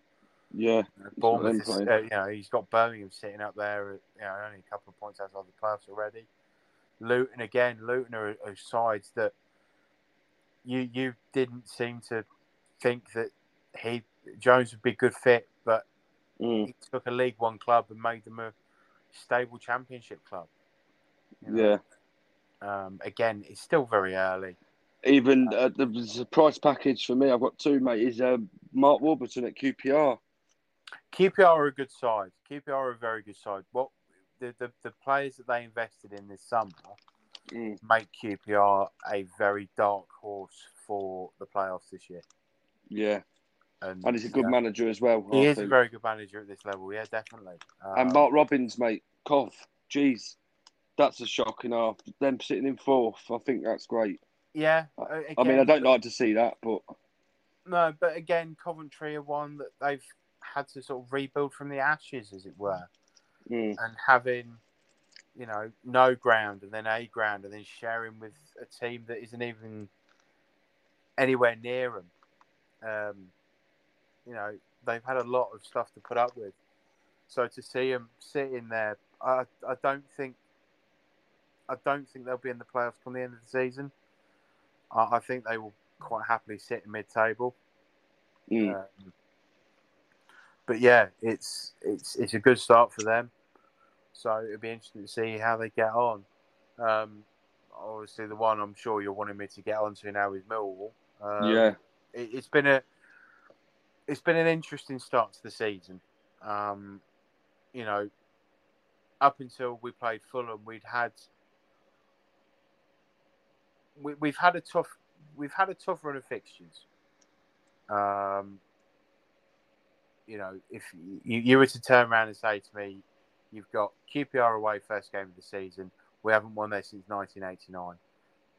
S2: Yeah.
S1: Bournemouth. Is, uh, you know, he's got Birmingham sitting up there, you know, only a couple of points outside the playoffs already. Luton again, Luton are, are sides that you you didn't seem to think that he Jones would be a good fit, but
S2: Mm.
S1: he took a League One club and made them a stable Championship club. you know. Um, again, it's still very early.
S2: Even uh, the, the price package for me, I've got two, mate, is uh, Mark Warburton at QPR.
S1: QPR are a good side. QPR are a very good side. What the, the, the players that they invested in this summer
S2: Mm.
S1: make QPR a very dark horse for the playoffs this year.
S2: Yeah.
S1: And,
S2: And he's a good
S1: yeah,
S2: manager as well.
S1: He
S2: I
S1: is a very good manager at this level. Yeah, definitely.
S2: And
S1: Um,
S2: Mark Robins, mate, Cough. jeez, that's a shocking half. Them sitting in fourth, I think that's great.
S1: yeah.
S2: I-
S1: uh,
S2: I mean, I don't like to see that, but
S1: No, but again, Coventry are one that they've had to sort of rebuild from the ashes, as it were.
S2: mm,
S1: and having you know no ground and then a ground and then sharing with a team that isn't even anywhere near them um, you know they've had a lot of stuff to put up with so to see them sitting there I, I don't think I don't think they'll be in the playoffs from the end of the season I, I think they will quite happily sit in mid-table
S2: mm,
S1: um, but yeah, it's it's it's a good start for them. So it'll be interesting to see how they get on. Um, obviously, the one I'm sure you're wanting me to get onto now is Millwall. Um,
S2: yeah,
S1: it, it's been a it's been an interesting start to the season. Um, you know, up until we played Fulham, we'd had we, we've had a tough we've had a tough run of fixtures. Um, you know, if you, you were to turn around and say to me, you've got QPR away first game of the season, we haven't won there since 1989.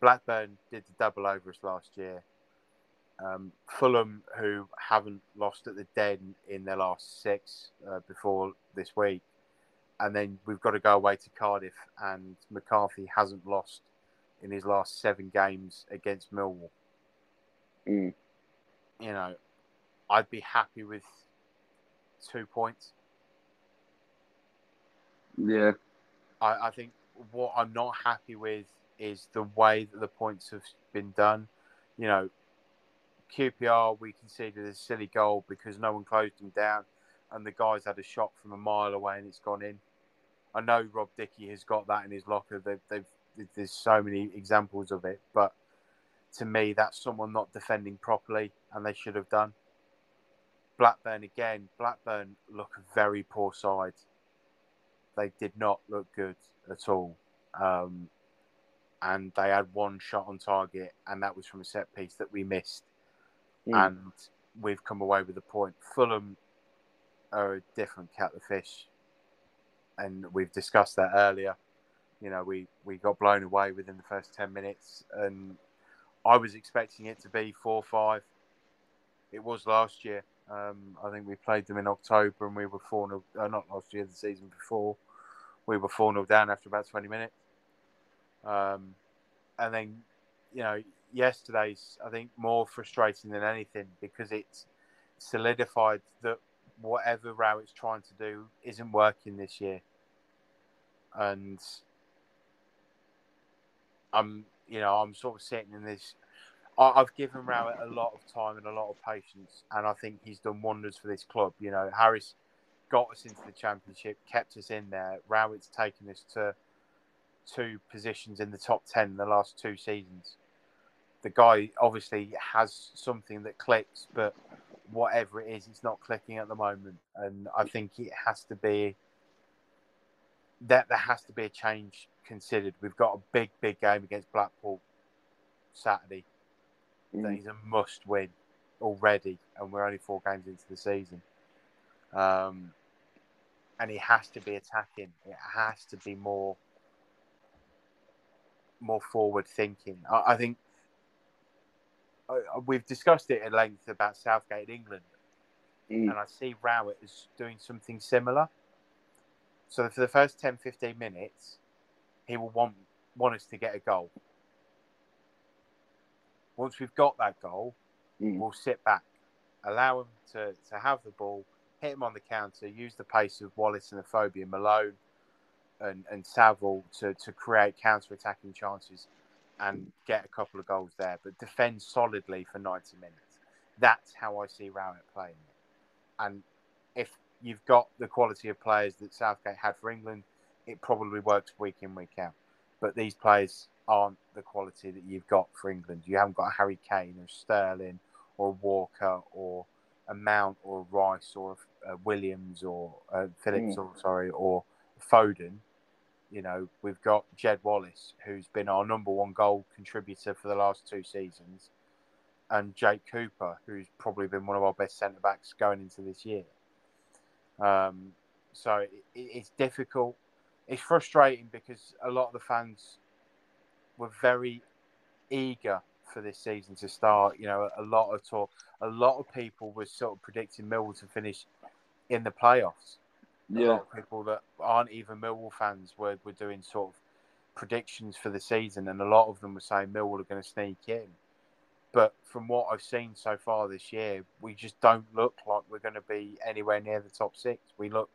S1: Blackburn did the double over us last year. Um, Fulham, who haven't lost at the Den in their last six uh, before this week, and then we've got to go away to Cardiff, and McCarthy hasn't lost in his last seven games against Millwall.
S2: mm,
S1: You know, I'd be happy with two points.
S2: yeah,
S1: I, I think what I'm not happy with is the way that the points have been done. You know, QPR, we conceded a silly goal because no one closed them down, and the guys had a shot from a mile away and it's gone in. I know Rob Dickie has got that in his locker. They've, they've, there's so many examples of it, but to me, that's someone not defending properly, and they should have done. Blackburn again. Blackburn look a very poor side. They did not look good at all. um, and they had one shot on target, and that was from a set piece that we missed,
S2: Mm.
S1: and we've come away with a point. Fulham are a different cat of fish, and we've discussed that earlier. You know, we we got blown away within the first ten minutes, and I was expecting it to be four five. It was last year. Um, I think we played them in October, and we were four 0 uh, Not last year, the season before. We were four 0 down after about twenty minutes. Um, and then, you know, yesterday's I think more frustrating than anything because it's solidified that whatever Rowett's trying to do isn't working this year. And I'm, you know, I'm sort of sitting in this. I, I've given Rowett a lot of time and a lot of patience, and I think he's done wonders for this club. You know, Harris got us into the championship, kept us in there. Rowett's taken us to two positions in the top 10 in the last two seasons. The guy obviously has something that clicks, but whatever it is, it's not clicking at the moment. And I think it has to be that there has to be a change considered. We've got a big, big game against Blackpool Saturday that
S2: Mm.
S1: is a must win already, and we're only four games into the season. Um, and he has to be attacking. It has to be more more forward thinking. I, I think I, I- we've discussed it at length about Southgate in England,
S2: Mm.
S1: and I see Rowett as doing something similar. So for the first 10, 15 minutes, he will want want us to get a goal. Once we've got that goal,
S2: Mm.
S1: we'll sit back, allow him to, to have the ball, hit him on the counter, use the pace of Wallace and Afobe, Malone and, and Saville to, to create counter attacking chances and get a couple of goals there, but defend solidly for 90 minutes. That's how I see Rowett playing. And if you've got the quality of players that Southgate had for England, it probably works week in, week out. But these players aren't the quality that you've got for England. You haven't got a Harry Kane or Sterling or a Walker or a Mount or a Rice or a Williams or a Phillips mm. or sorry or Foden. You know, we've got Jed Wallace, who's been our number one goal contributor for the last two seasons, and Jake Cooper, who's probably been one of our best centre backs going into this year. Um, so it, it's difficult. It's frustrating because a lot of the fans were very eager for this season to start. You know, a lot of talk, a lot of people were sort of predicting Millwall to finish in the playoffs. A
S2: Yeah.
S1: lot of people that aren't even Millwall fans were, were doing sort of predictions for the season, and a lot of them were saying Millwall are going to sneak in. But from what I've seen so far this year, we just don't look like we're going to be anywhere near the top six. We look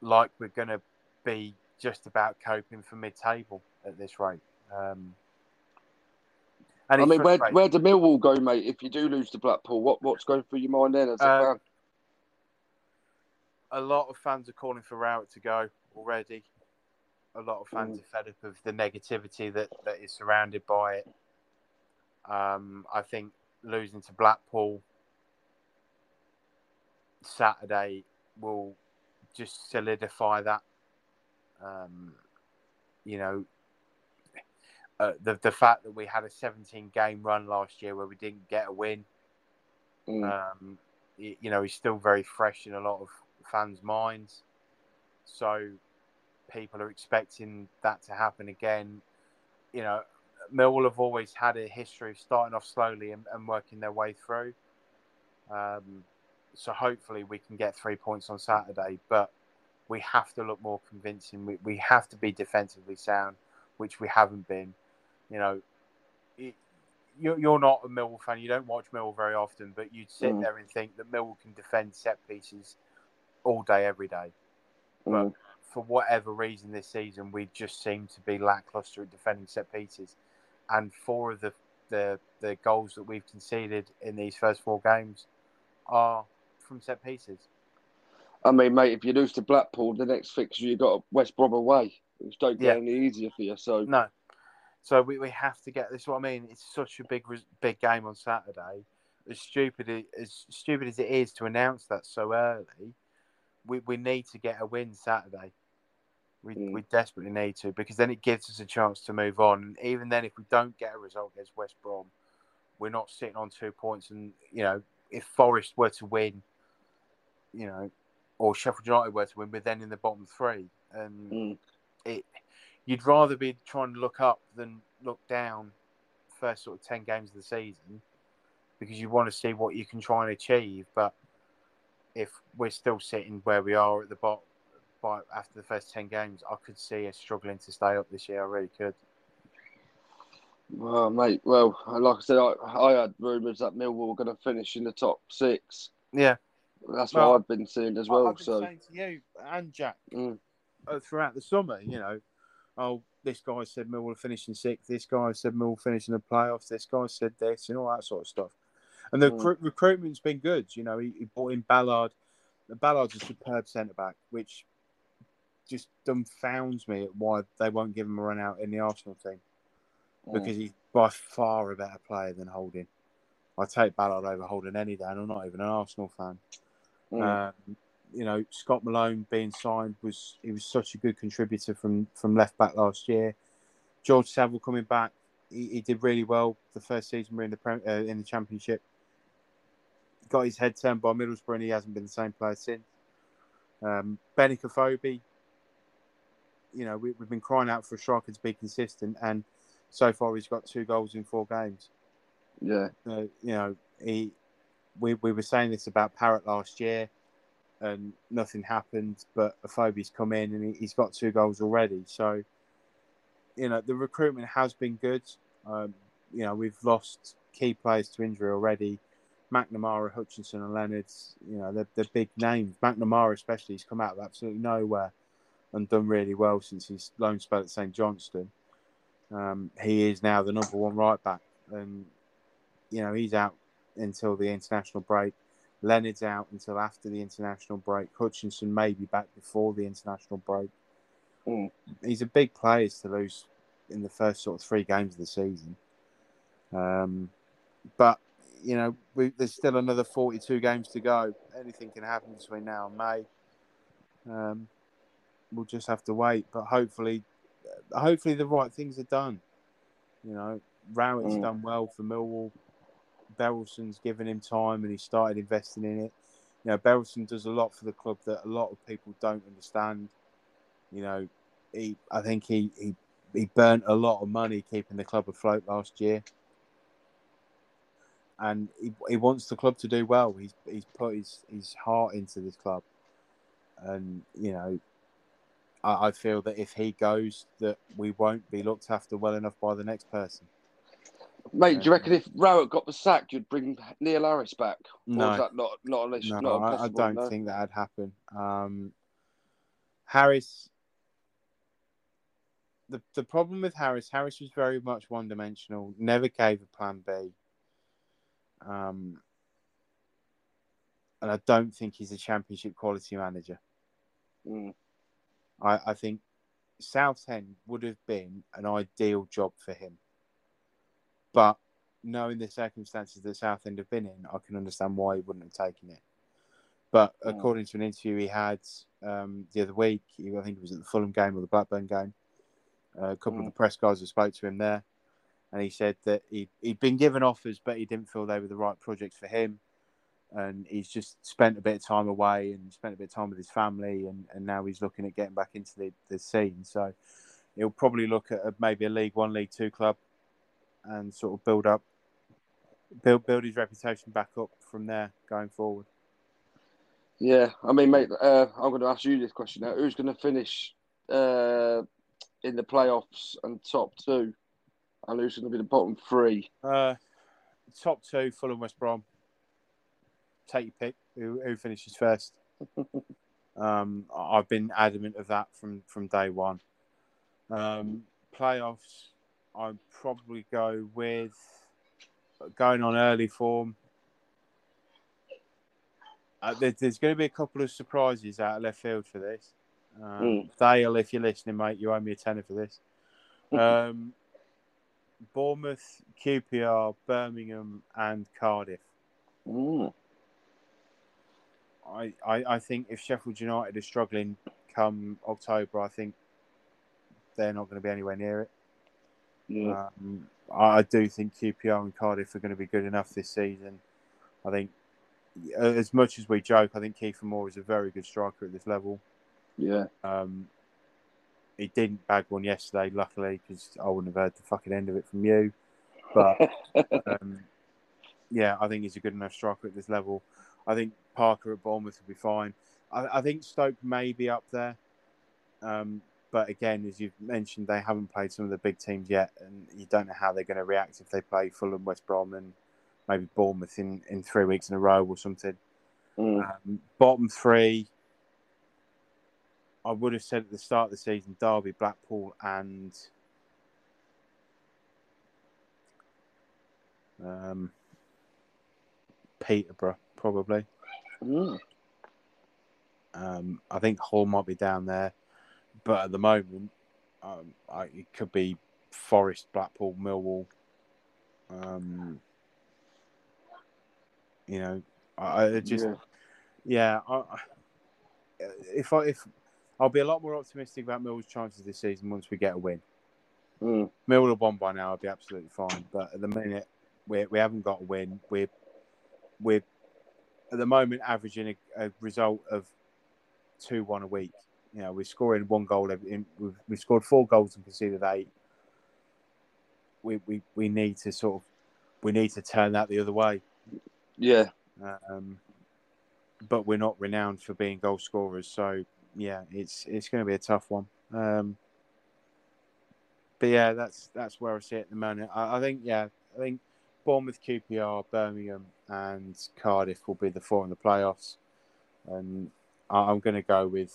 S1: like we're going to be just about coping for mid-table at this rate. Um, and
S2: I mean, where where do Millwall go, mate? If you do lose to Blackpool, what what's going through your mind then as a
S1: Um,
S2: fan?
S1: a lot of fans are calling for Rowett to go already. A lot of fans
S2: Mm.
S1: are fed up of the negativity that, that is surrounded by it. Um, I think losing to Blackpool Saturday will just solidify that. Um, you know, uh, the the fact that we had a 17 game run last year where we didn't get a win
S2: Mm.
S1: um, you know, he's still very fresh in a lot of fans' minds. So people are expecting that to happen again. You know, Millwall have always had a history of starting off slowly and, and working their way through. Um, so hopefully we can get three points on Saturday, but we have to look more convincing. We, we have to be defensively sound, which we haven't been. You know, it, you're, you're not a Millwall fan. You don't watch Millwall very often, but you'd sit
S2: Mm.
S1: there and think that Millwall can defend set pieces all day, every day. But
S2: Mm.
S1: for whatever reason this season, we just seem to be lackluster at defending set pieces. And four of the, the, the goals that we've conceded in these first four games are from set pieces.
S2: I mean, mate, if you lose to Blackpool, the next fixture you've got West Brom away, which don't get
S1: Yeah.
S2: any easier for you. So
S1: No. So we, we have to get this. What I mean, it's such a big big game on Saturday. As stupid as stupid as it is to announce that so early, we, we need to get a win Saturday. We,
S2: Mm.
S1: we desperately need to because then it gives us a chance to move on. And even then, if we don't get a result against West Brom, we're not sitting on two points. And you know, if Forest were to win, you know, or Sheffield United were to win, we're then in the bottom three. And
S2: Mm.
S1: it, you'd rather be trying to look up than look down first sort of 10 games of the season because you want to see what you can try and achieve. But if we're still sitting where we are at the bottom by after the first 10 games, I could see us struggling to stay up this year. I really could.
S2: Well, mate. Well, like I said, I, I had rumours that Millwall were going to finish in the top six.
S1: Yeah.
S2: That's
S1: Well,
S2: what I've been seeing as well. So,
S1: saying to you and Jack
S2: Mm.
S1: uh, throughout the summer, you know, oh, this guy said Millwall will finish sixth. This guy said Millwall finishing the playoffs. This guy said this and all that sort of stuff. And the
S2: Mm.
S1: recru- recruitment's been good. You know, he, he brought in Ballard. Ballard's a superb centre back, which just dumbfounds me at why they won't give him a run out in the Arsenal team
S2: Mm.
S1: because he's by far a better player than Holding. I take Ballard over Holding any day, and I'm not even an Arsenal fan.
S2: Mm.
S1: Um, you know, Scott Malone being signed was he was such a good contributor from from left back last year. George Saville coming back, he, he did really well the first season we're in the Prem- uh, in the Championship. Got his head turned by Middlesbrough, and he hasn't been the same player since. Um, Benik Afobe, you know, we, we've been crying out for a striker to be consistent, and so far he's got two goals in four games.
S2: yeah.
S1: Uh, you know, he we we were saying this about Parrott last year, and nothing happened. But a Afobe's come in and he, he's got two goals already. So, you know, the recruitment has been good. Um, you know, we've lost key players to injury already. McNamara, Hutchinson, and Leonard's. You know, they're, they're big names. McNamara, especially, he's come out of absolutely nowhere and done really well since his loan spell at St Johnstone. Um, he is now the number one right back, and you know he's out until the international break. Leonard's out until after the international break. Hutchinson may be back before the international break.
S2: Mm.
S1: He's a big player to lose in the first sort of three games of the season. Um, but you know, we, there's still another 42 games to go. Anything can happen between now and May. Um, we'll just have to wait. But hopefully, hopefully the right things are done. You know, Rowett's
S2: Mm.
S1: done well for Millwall. Berylson's given him time and he started investing in it. You know, Berylson does a lot for the club that a lot of people don't understand. You know, he I think he, he, he burnt a lot of money keeping the club afloat last year. And he, he wants the club to do well. He's he's put his, his heart into this club. And, you know, I, I feel that if he goes that we won't be looked after well enough by the next person.
S2: Mate, do you reckon if Rowett got the sack, you'd bring Neil Harris back? Or
S1: No.
S2: is that not not issue?
S1: No,
S2: not
S1: I, I don't
S2: no?
S1: think that'd happen. Um, Harris, the the problem with Harris, Harris was very much one dimensional. Never gave a plan B. Um, and I don't think he's a championship quality manager.
S2: Mm.
S1: I, I think Southend would have been an ideal job for him. But knowing the circumstances that Southend have been in, I can understand why he wouldn't have taken it. But
S2: Mm.
S1: according to an interview he had um, the other week, he, I think it was at the Fulham game or the Blackburn game, uh, a couple of
S2: Mm.
S1: the press guys that spoke to him there, and he said that he, he'd been given offers, but he didn't feel they were the right projects for him. And he's just spent a bit of time away and spent a bit of time with his family, and, and now he's looking at getting back into the, the scene. So he'll probably look at a, maybe a League One, League Two club, and sort of build up, build build his reputation back up from there going forward.
S2: Yeah, I mean, mate, uh, I'm going to ask you this question now. Who's going to finish uh, in the playoffs and top two? And who's going to be the bottom three?
S1: Uh, top two, Fulham, West Brom. Take your pick. Who, who finishes first? um, I've been adamant of that from from day one. Um, playoffs, I'd probably go with going on early form. Uh, there, there's going to be a couple of surprises out of left field for this. Um,
S2: Mm.
S1: Dale, if you're listening, mate, you owe me a tenner for this. Um, Bournemouth, QPR, Birmingham, and Cardiff.
S2: Mm.
S1: I, I, I think if Sheffield United are struggling come October, I think they're not going to be anywhere near it.
S2: Yeah.
S1: Um, I, do think QPR and Cardiff are going to be good enough this season. I think, as much as we joke, I think Kiefer Moore is a very good striker at this level.
S2: yeah.
S1: Um, he didn't bag one yesterday, luckily, because I wouldn't have heard the fucking end of it from you. But um, yeah, I think he's a good enough striker at this level. I think Parker at Bournemouth will be fine. I, I think Stoke may be up there. Um, but again, as you've mentioned, they haven't played some of the big teams yet, and you don't know how they're going to react if they play Fulham, West Brom, and maybe Bournemouth in, in three weeks in a row or something.
S2: Mm.
S1: Um, bottom three, I would have said at the start of the season Derby, Blackpool, and um, Peterborough, probably.
S2: Mm.
S1: Um, I think Hull might be down there, but at the moment, um, I, it could be Forest, Blackpool, Millwall. Um, you know, I, I just
S2: Yeah.
S1: yeah. I, if I if I'll be a lot more optimistic about Millwall's chances this season once we get a win.
S2: Mm.
S1: Millwall have won by now, I'll be absolutely fine. But at the minute, we we haven't got a win. We're we're at the moment averaging a, a result of two one a week. You know, we're scoring one goal. Every, in, we've we've scored four goals and conceded eight. We we we need to sort of we need to turn that the other way.
S2: Yeah.
S1: Um, but we're not renowned for being goal scorers, so yeah, it's it's going to be a tough one. Um, but yeah, that's that's where I see it at the moment. I, I think yeah, I think Bournemouth, QPR, Birmingham, and Cardiff will be the four in the playoffs, and I'm going to go with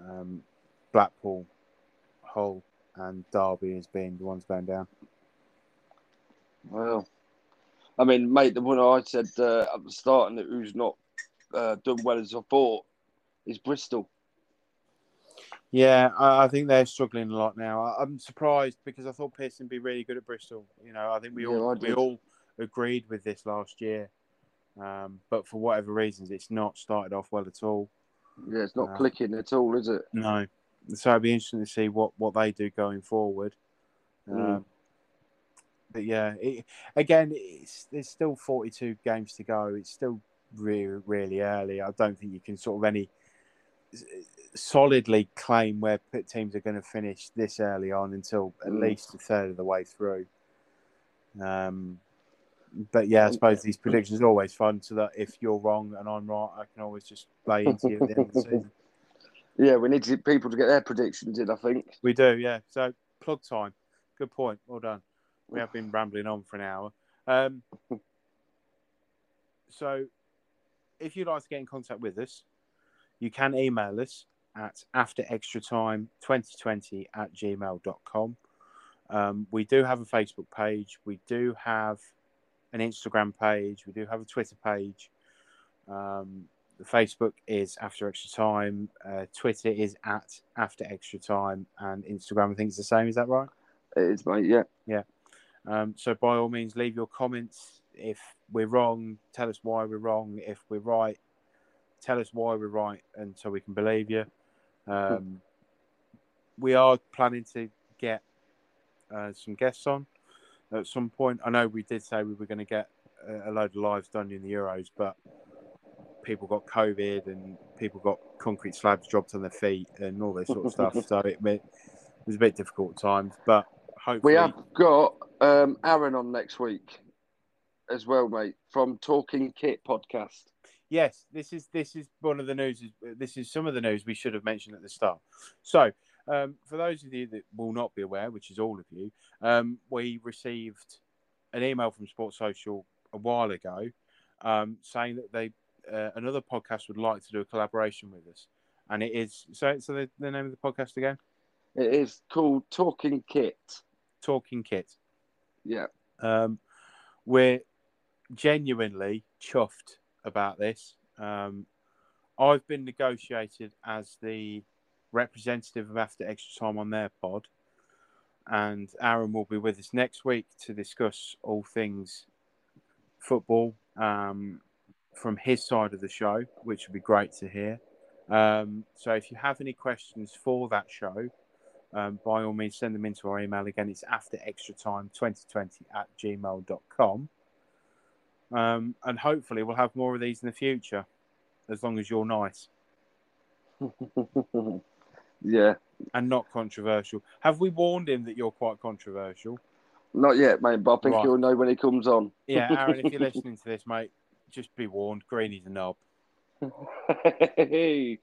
S1: um, Blackpool, Hull, and Derby as being the ones going down.
S2: Well, I mean, mate, the one I said uh, at the start and who's not uh, done well as I thought is Bristol.
S1: Yeah, I, I think they're struggling a lot now. I, I'm surprised because I thought Pearson would be really good at Bristol. You know, I think we
S2: Yeah,
S1: all we all agreed with this last year, um, but for whatever reasons, it's not started off well at all.
S2: Yeah, it's not
S1: Uh,
S2: clicking at all, is it?
S1: No, so it'd be interesting to see what what they do going forward.
S2: Mm.
S1: Um, but yeah, it, again, it's there's still 42 games to go. It's still really really early. I don't think you can sort of any solidly claim where pit teams are going to finish this early on until at
S2: Mm.
S1: least a third of the way through. Um, but yeah, I suppose these predictions are always fun, so that if you're wrong and I'm right, I can always just play into you at the end of the season.
S2: Yeah, we need to people to get their predictions in, I think.
S1: We do, yeah. So plug time. Good point. Well done. We have been rambling on for an hour. Um, so if you'd like to get in contact with us, you can email us at afterextratime2020 at gmail.com. Um, we do have a Facebook page. We do have an Instagram page. We do have a Twitter page. Um, the Facebook is After Extra Time. Uh, Twitter is at After Extra Time. And Instagram, I think, is the same. Is that right?
S2: It is, mate, yeah. Yeah.
S1: Um, so by all means, leave your comments. If we're wrong, tell us why we're wrong. If we're right, tell us why we're right, and so we can believe you. Um, we are planning to get uh, some guests on at some point. I know we did say we were going to get a, a load of lives done in the Euros, but people got COVID and people got concrete slabs dropped on their feet and all this sort of stuff. So it, it was a bit difficult at times, but hopefully
S2: We have got um, Aaron on next week as well, mate, from Talking Kit podcast.
S1: Yes, this is this is one of the news. This is some of the news we should have mentioned at the start. So, um, for those of you that will not be aware, which is all of you, um, we received an email from Sports Social a while ago um, saying that they uh, another podcast would like to do a collaboration with us, and it is so. So the, the name of the podcast again,
S2: It is called Talking Kit.
S1: Talking Kit.
S2: Yeah.
S1: Um, we're genuinely chuffed about this. Um, I've been negotiated as the representative of After Extra Time on their pod, and Aaron will be with us next week to discuss all things football um, from his side of the show, which would be great to hear. Um, so if you have any questions for that show, um, by all means, send them into our email. Again, it's after extra time 2020 at gmail.com. Um, and hopefully, we'll have more of these in the future as long as you're nice.
S2: yeah.
S1: And not controversial. Have we warned him that you're quite controversial?
S2: Not yet, mate, but I think
S1: Right.
S2: he'll know when he comes on.
S1: Yeah, Aaron, if you're listening to this, mate, just be warned. Greenie's a knob.
S2: hey,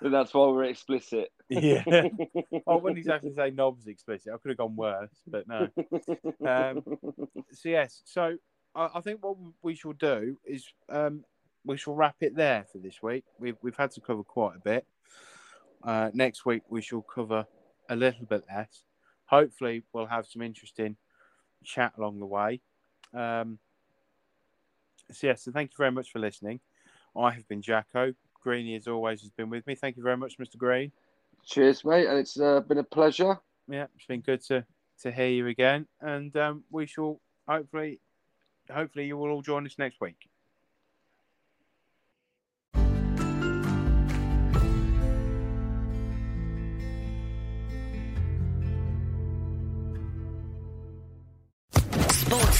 S2: that's why we're explicit.
S1: Yeah. oh, when he's actually saying knobs explicit, I could have gone worse, but no. Um, so yes, so I, I think what we shall do is um, we shall wrap it there for this week. We've we've had to cover quite a bit. Uh, next week we shall cover a little bit less. Hopefully, we'll have some interesting chat along the way. Um, so yes, so thank you very much for listening. I have been Jacko. Greenie, as always, has been with me. Thank you very much, Mr. Green.
S2: Cheers, mate, and it's uh, been a pleasure.
S1: Yeah, it's been good to to hear you again, and um, we shall hopefully, hopefully, you will all join us next week.